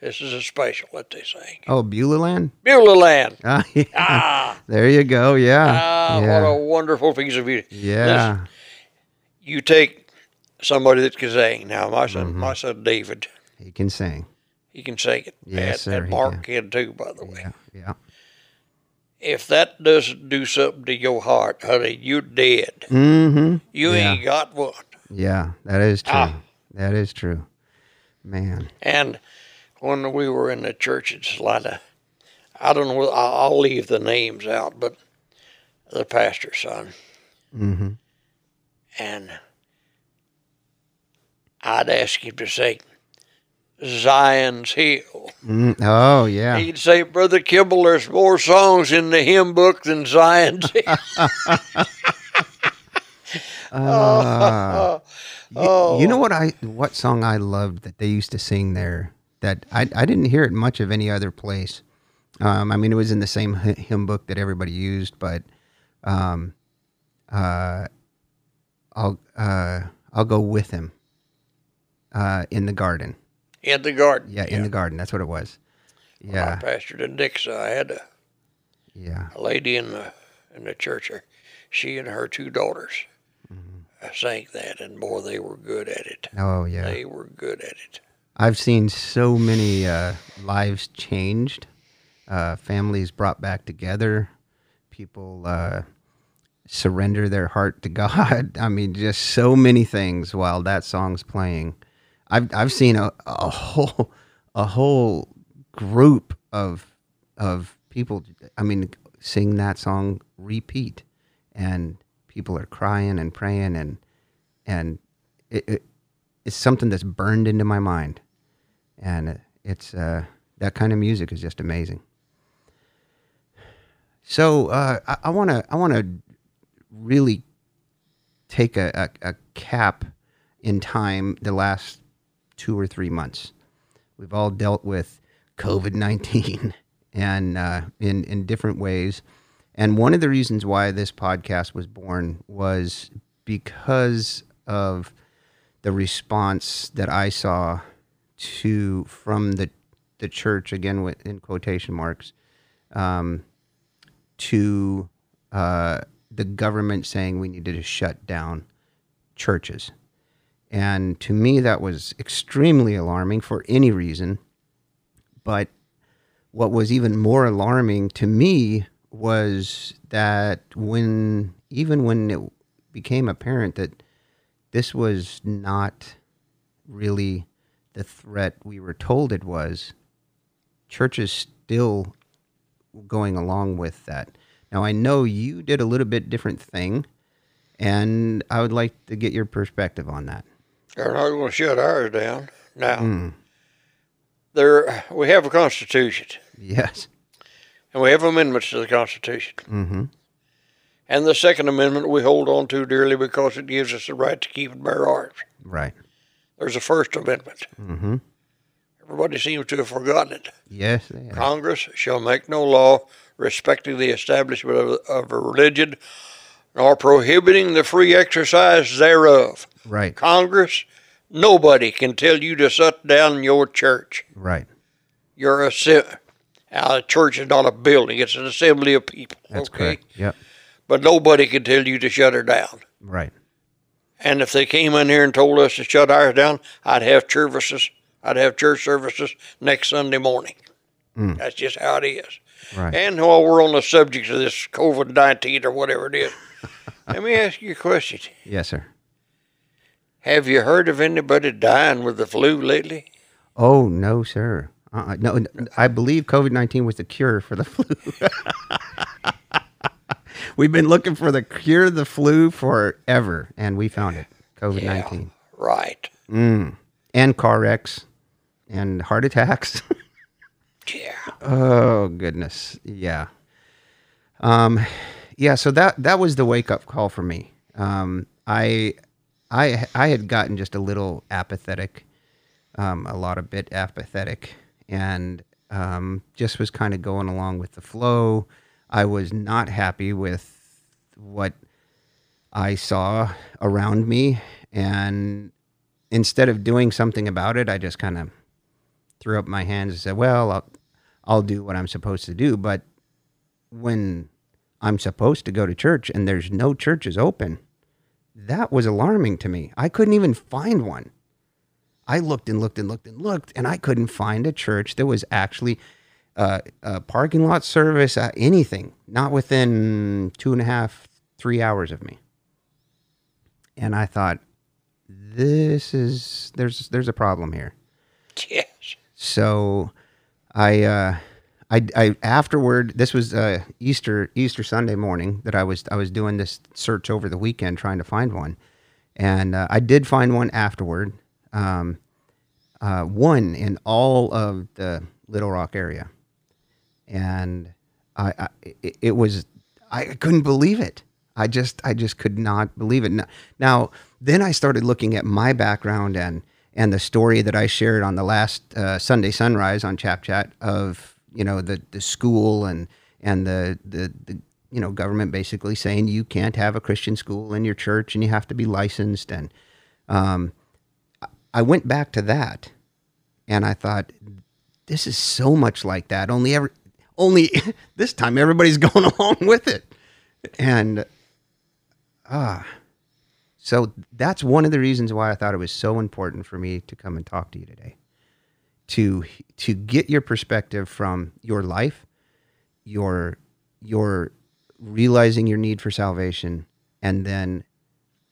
This is a special that they sing. oh beulah land Beulah Land. ah, yeah. Ah, there you go yeah ah, yeah what a wonderful piece of music. yeah You take somebody that can sing. Now, my son, Mm-hmm. my son David, he can sing he can sing it. Yes, and, sir, and he Mark can. too, by the way. yeah yeah If that doesn't do something to your heart, honey, you're dead. mm-hmm You Yeah. ain't got one. yeah that is true Ah. that is true man And when we were in the church in Salina, I don't know, I'll I'll leave the names out, but the pastor's son, mm-hmm and I'd ask him to sing Zion's Hill. mm, oh yeah He'd say, Brother Kimball, there's more songs in the hymn book than Zion's Hill. Y- Oh. You know what I what song I loved that they used to sing there that I I didn't hear it much of any other place. Um, I mean, it was in the same hymn book that everybody used, but um, uh, I'll uh, I'll go with him uh, in the garden. In the garden. Yeah, in the garden. That's what it was. Yeah. I pastored in Dixon. I had a, yeah, a lady in the in the church. uh, She and her two daughters uh, sang that, and boy, they were good at it. oh yeah. They were good at it. I've seen so many uh, lives changed, uh, families brought back together, people uh, surrender their heart to God. I mean, just so many things while that song's playing. I've I've seen a, a whole a whole group of of people. I mean, sing that song repeat, and people are crying and praying and and it, it it's something that's burned into my mind and it's uh, that kind of music is just amazing. So uh, I want to I want to really take a, a, a cap in time the last two or three months. We've all dealt with COVID nineteen and uh, in in different ways. And one of the reasons why this podcast was born was because of the response that I saw to from the the church again with in quotation marks um, to uh, the government saying we needed to shut down churches. And to me, that was extremely alarming for any reason. But what was even more alarming to me was that when, even when it became apparent that this was not really the threat we were told it was, churches still going along with that. Now, I know you did a little bit different thing, and I would like to get your perspective on that. They're not going to shut ours down. Now, there we have a constitution, Yes. and we have amendments to the constitution. Mm-hmm. And the Second Amendment we hold on to dearly because it gives us the right to keep and bear arms. Right. There's a First Amendment. Mm-hmm. Everybody seems to have forgotten it. Yes. Congress shall make no law respecting the establishment of, of a religion, nor prohibiting the free exercise thereof. Right. Congress, nobody can tell you to shut down your church. Right. You're a a uh, church is not a building; it's an assembly of people. That's okay, correct. Yep. but nobody can tell you to shut her down. Right. And if they came in here and told us to shut ours down, I'd have services. I'd have church services next Sunday morning. Hmm. That's just how it is. Right. And while we're on the subject of this COVID 19 or whatever it is, let me ask you a question. yes, sir. Have you heard of anybody dying with the flu lately? Oh no, sir. Uh-uh. No, I believe COVID nineteen was the cure for the flu. We've been looking for the cure of the flu forever, and we found it. COVID nineteen Right. Mm. and car wrecks and heart attacks. Yeah. Oh goodness, yeah, um, yeah. So that that was the wake up call for me. Um, I, I, I had gotten just a little apathetic, um, a lot of bit apathetic, and um, just was kind of going along with the flow. I was not happy with what I saw around me, and instead of doing something about it, I just kind of threw up my hands and said, "Well, I'll, I'll do what I'm supposed to do." But when I'm supposed to go to church and there's no churches open, that was alarming to me. I couldn't even find one. I looked and looked and looked and looked, and I couldn't find a church that was actually uh, a parking lot service, uh, anything, not within two and a half, three hours of me. And I thought, this is there's there's a problem here. Yes. So I uh I, I afterward this was uh Easter Easter Sunday morning that I was I was doing this search over the weekend trying to find one. And uh, I did find one afterward. Um uh one in all of the Little Rock area. And I, I it, it was I couldn't believe it. I just I just could not believe it. Now, now then I started looking at my background and and the story that I shared on the last uh, Sunday sunrise on Chap Chat of you know the the school and and the, the the you know government basically saying you can't have a Christian school in your church and you have to be licensed. And um, I went back to that and I thought this is so much like that. Only every only this time everybody's going along with it. And ah so that's one of the reasons why I thought it was so important for me to come and talk to you today. To to get your perspective from your life, your your realizing your need for salvation and then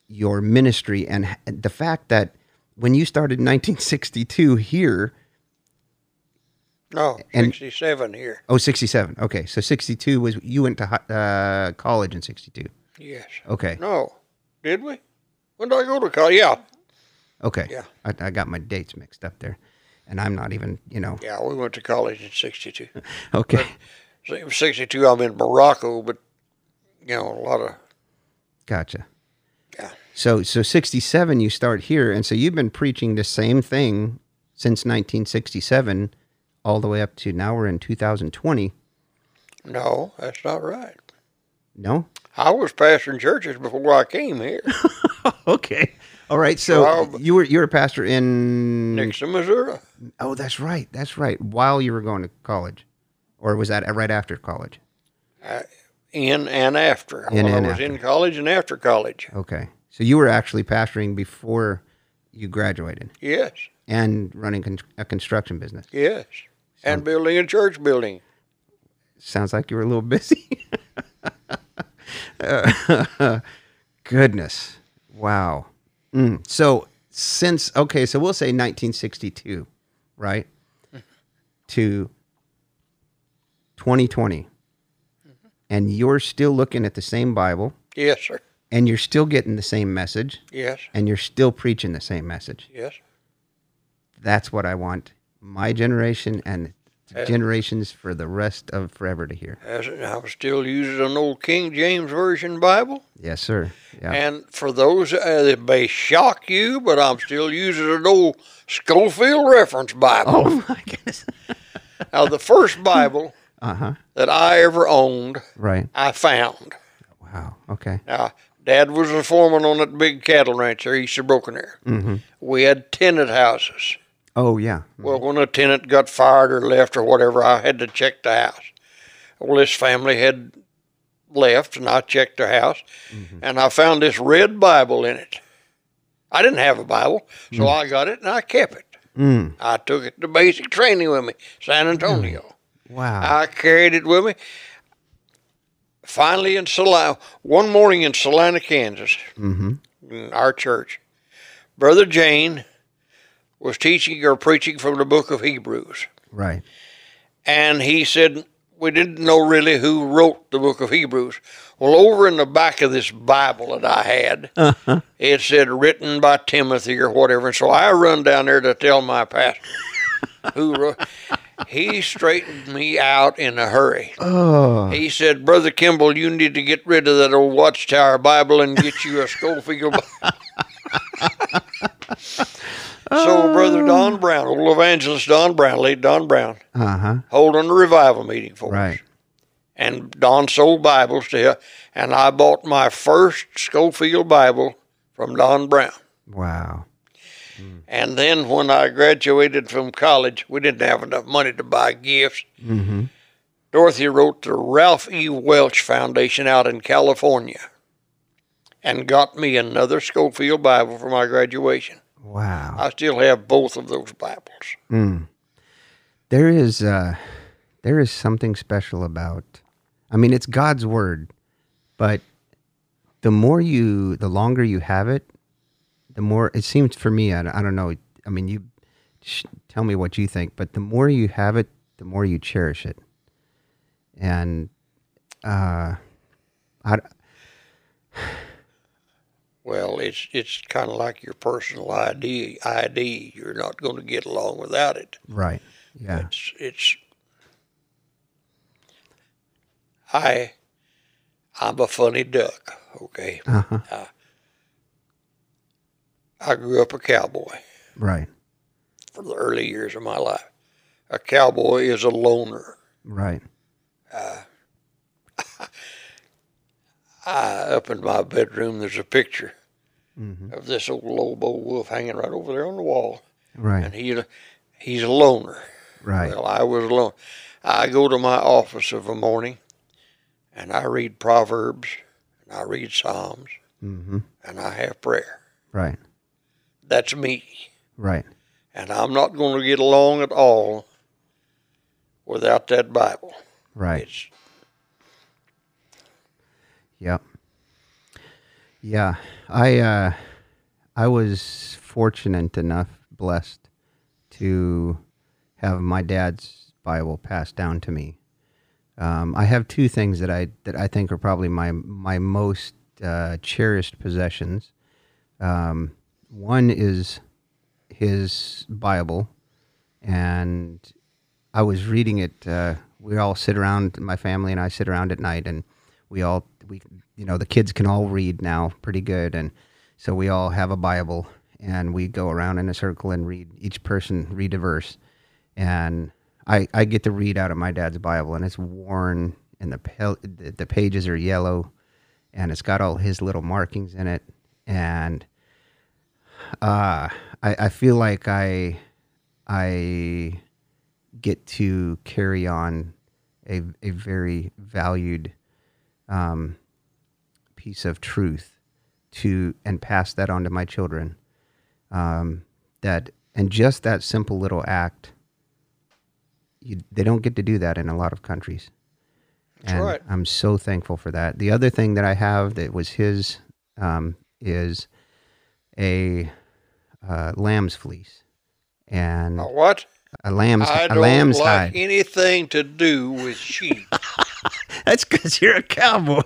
your ministry and the fact that when you started in 1962 here, No, And- 67 here. oh 67. Okay, so 62 was you went to uh, college in 62. Yes. Okay. No. Did we? When did I go to college? Yeah. Okay. Yeah. I, I got my dates mixed up there. And I'm not even, you know. Yeah, we went to college in 62. Okay. So it was 62, I'm in Morocco, but, you know, a lot of, Gotcha. yeah. So so 67 you start here and so you've been preaching the same thing since 1967 all the way up to now we're in 2020. No, that's not right. No? I was pastoring churches before I came here. Okay. All right. So you were you were a pastor in. Dixon, Missouri. Oh, that's right. That's right. While you were going to college, or was that right after college? In and after. In and I was after. in college and after college. Okay. So you were actually pastoring before you graduated Yes, and running con- a construction business. yes. And building a church building. Sounds like you were a little busy. Uh, goodness. Wow. Mm. So since okay, so we'll say 1962, right? To 2020. And you're still looking at the same Bible Yes, sir. and you're still getting the same message Yes, and you're still preaching the same message. yes. That's what I want my generation and generations for the rest of forever to hear. As I was still using an old King James Version Bible. Yes, sir. Yeah. And for those uh, that may shock you, but I'm still using an old Scofield Reference Bible. oh my goodness. Now, the first Bible Uh-huh. that I ever owned, Right. I found. Wow. Okay. Now, Dad was a foreman on that big cattle ranch there east of Broken Arrow. Mm-hmm. We had tenant houses. Oh yeah. Well, when a tenant got fired or left or whatever, I had to check the house. Well, this family had left, and I checked their house, and I found this red Bible in it. I didn't have a Bible, so I got it and I kept it. Mm. I took it to basic training with me, San Antonio. Wow. I carried it with me. Finally, in Salina, one morning in Salina, Kansas, mm-hmm. in our church, Brother Jane was teaching or preaching from the book of Hebrews. Right. And he said, We didn't know really who wrote the book of Hebrews. Well, over in the back of this Bible that I had, Uh-huh. it said written by Timothy or whatever. And so I run down there to tell my pastor who wrote. He straightened me out in a hurry. Oh. He said, Brother Kimball, you need to get rid of that old Watchtower Bible and get you a Scofield Bible. so, Brother Don Brown, old evangelist Don Brown, late Don Brown, Uh-huh. holding a revival meeting for Right. us. And Don sold Bibles to him, and I bought my first Scofield Bible from Don Brown. Wow. And then when I graduated from college, we didn't have enough money to buy gifts. Mm-hmm. Dorothy wrote the Ralph E. Welch Foundation out in California and got me another Scofield Bible for my graduation. Wow. I still have both of those Bibles. Mm. There is uh there is something special about I mean it's God's word, but the more you the longer you have it, the more it seems for me I, I don't know I mean you sh- tell me what you think, but the more you have it, the more you cherish it. And uh I Well, it's it's kind of like your personal ID. ID. You're not going to get along without it. right. Yeah. It's it's. I, I'm a funny duck. Okay, Uh-huh. I grew up a cowboy Right. for the early years of my life. A cowboy is a loner. Right. I, up in my bedroom, there's a picture hmm of this old Lobo wolf hanging right over there on the wall, Right. and he he's a loner. Right. Well, I was alone. I go to my office of a morning, and I read Proverbs, and I read Psalms, hmm and I have prayer. Right. That's me, Right. and I'm not going to get along at all without that Bible. Right. It's Yep. Yeah, I uh, I was fortunate enough, blessed, to have my dad's Bible passed down to me. Um, I have two things that I that I think are probably my my most uh, cherished possessions. Um, one is his Bible, and I was reading it. Uh, we all sit around, my family and I sit around at night, and we all we you know the kids can all read now pretty good, and so we all have a Bible, and we go around in a circle and read. Each person read a verse, and I I get to read out of my dad's Bible, and it's worn, and the the pages are yellow, and it's got all his little markings in it, and uh, I, I feel like I I get to carry on a a very valued um, piece of truth to and pass that on to my children. Um, that and just that simple little act, you, they don't get to do that in a lot of countries. That's and right. I'm so thankful for that. The other thing that I have that was his um, is a uh, lamb's fleece and A what? a lamb's I a don't lamb's like hide. anything to do with sheep. That's because you're a cowboy.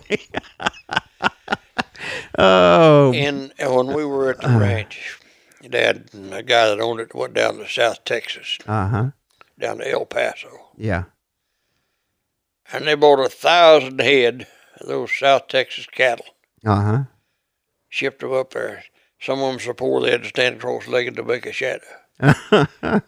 oh, and when we were at the Uh-huh. ranch, Dad and the guy that owned it went down to South Texas, uh huh. down to El Paso, Yeah. and they bought a thousand head of those South Texas cattle, Uh huh. shipped them up there. Some of them so poor they had to stand cross-legged to make a shadow.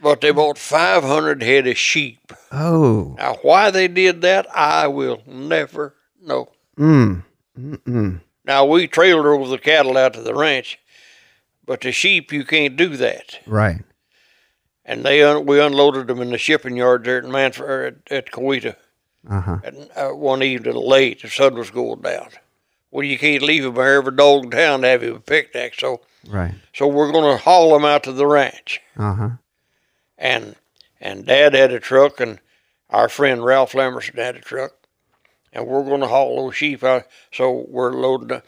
But they bought 500 head of sheep. oh. Now, why they did that, I will never know. Mm. Mm-mm. Now, we trailed over the cattle out to the ranch, but the sheep, you can't do that. Right. And they un- we unloaded them in the shipping yard there at Mannford, at, at Coweta Uh huh. at, uh, one evening late. The sun was going down. Well, you can't leave them there. Every dog in town to have him a picnic. So, Right. so we're going to haul them out to the ranch. Uh huh. And and Dad had a truck, and our friend Ralph Lemerson had a truck, and we're going to haul those sheep out. So we're loading. up.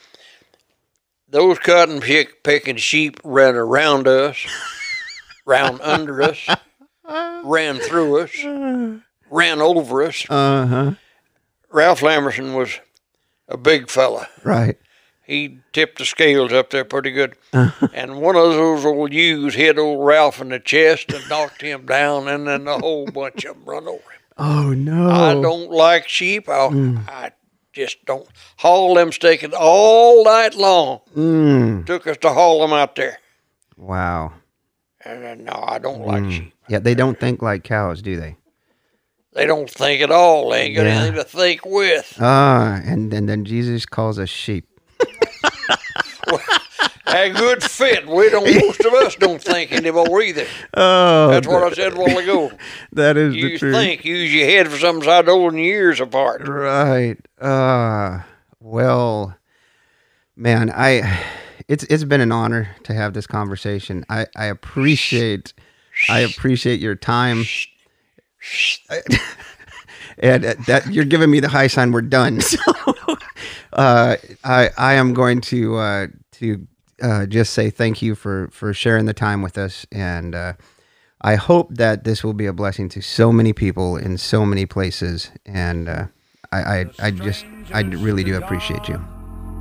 Those cotton pick, picking sheep ran around us, ran under us, ran through us, ran over us. Uh huh. Ralph Lamerson was a big fella. Right. He tipped the scales up there pretty good. and one of those old ewes hit old Ralph in the chest and knocked him down, and then a whole bunch of them run over him. Oh no. I don't like sheep. I, I just don't haul them stakes all night long. Mm. Took us to haul them out there. Wow. And then, no, I don't like sheep. Yeah, they don't think like cows, do they? They don't think at all. They ain't got Yeah. anything to think with. Ah, and, and then Jesus calls us sheep. A good fit. We don't. Most of us don't think anymore either. Oh, That's what I said a while ago. that is the You truth. think, use your head for something side old than years apart. Right. Uh well, man, I it's it's been an honor to have this conversation. I I appreciate I appreciate your time. and uh, that you're giving me the high sign we're done. So uh I I am going to uh to uh just say thank you for for sharing the time with us and uh I hope that this will be a blessing to so many people in so many places, and uh, I, I, I just, I really do appreciate you.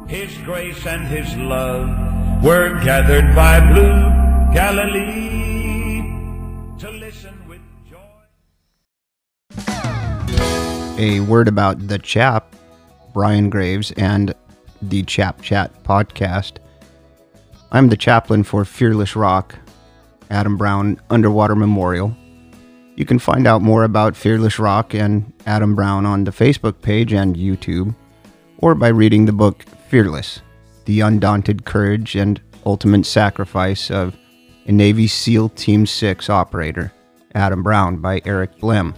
His grace and His love were gathered by blue Galilee to listen with joy. A word about the chap, Brian Graves, and the Chap Chat podcast. I'm the chaplain for Fearless Rock, Adam Brown Underwater Memorial. You can find out more about Fearless Rock and Adam Brown on the Facebook page and YouTube, or by reading the book Fearless The Undaunted Courage and Ultimate Sacrifice of a Navy SEAL Team 6 operator, Adam Brown, by Eric Blehm.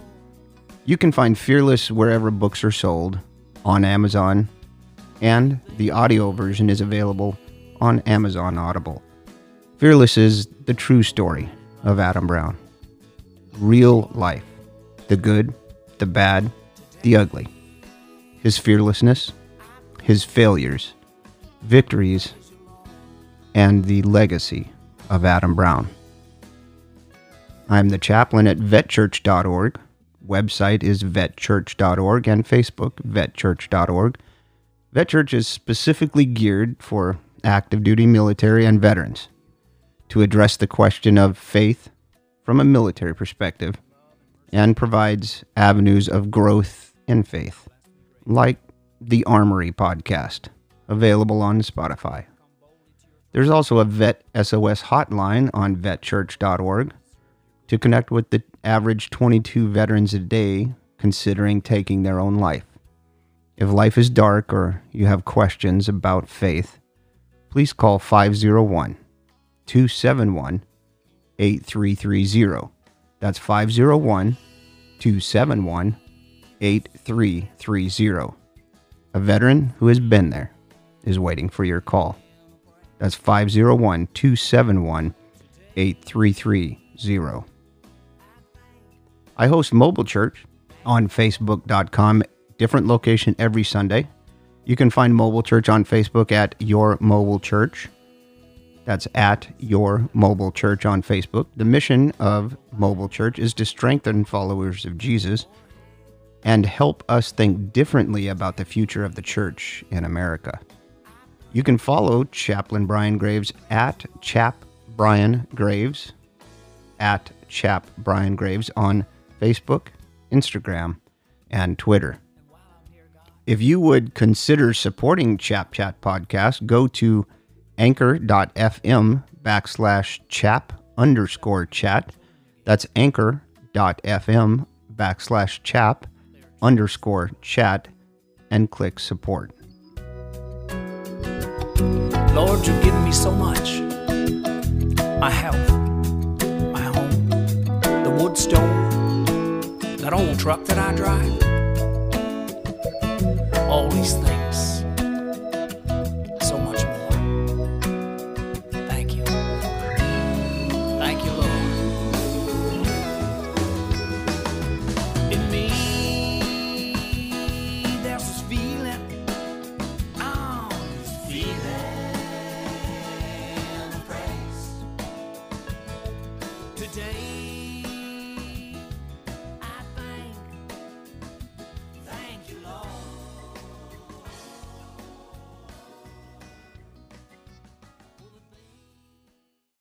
You can find Fearless wherever books are sold, on Amazon, and the audio version is available on Amazon Audible. Fearless is the true story of Adam Brown. Real life. The good, the bad, the ugly. His fearlessness, his failures, victories, and the legacy of Adam Brown. I'm the chaplain at vetchurch.org. Website is vetchurch.org and Facebook vetchurch.org. Vet Church is specifically geared for active duty military and veterans to address the question of faith from a military perspective and provides avenues of growth in faith, like the Armory podcast, available on Spotify. There's also a Vet SOS hotline on vetchurch.org to connect with the average 22 veterans a day considering taking their own life. If life is dark or you have questions about faith, please call 501 271 8330. That's 501 271 8330. A veteran who has been there is waiting for your call. That's 501 271 8330. I host Mobile Church on Facebook.com, different location every Sunday. You can find Mobile Church on Facebook at Your Mobile Church. That's at Your Mobile Church on Facebook. The mission of Mobile Church is to strengthen followers of Jesus and help us think differently about the future of the church in America. You can follow Chaplain Brian Graves at Chap Brian Graves, at Chap Brian Graves on Facebook, Instagram, and Twitter. If you would consider supporting Chap Chat Podcast, go to anchor.fm backslash chap underscore chat. That's anchor.fm backslash chap underscore chat and click support. Lord, you've given me so much my health, my home, the wood stove, that old truck that I drive. All these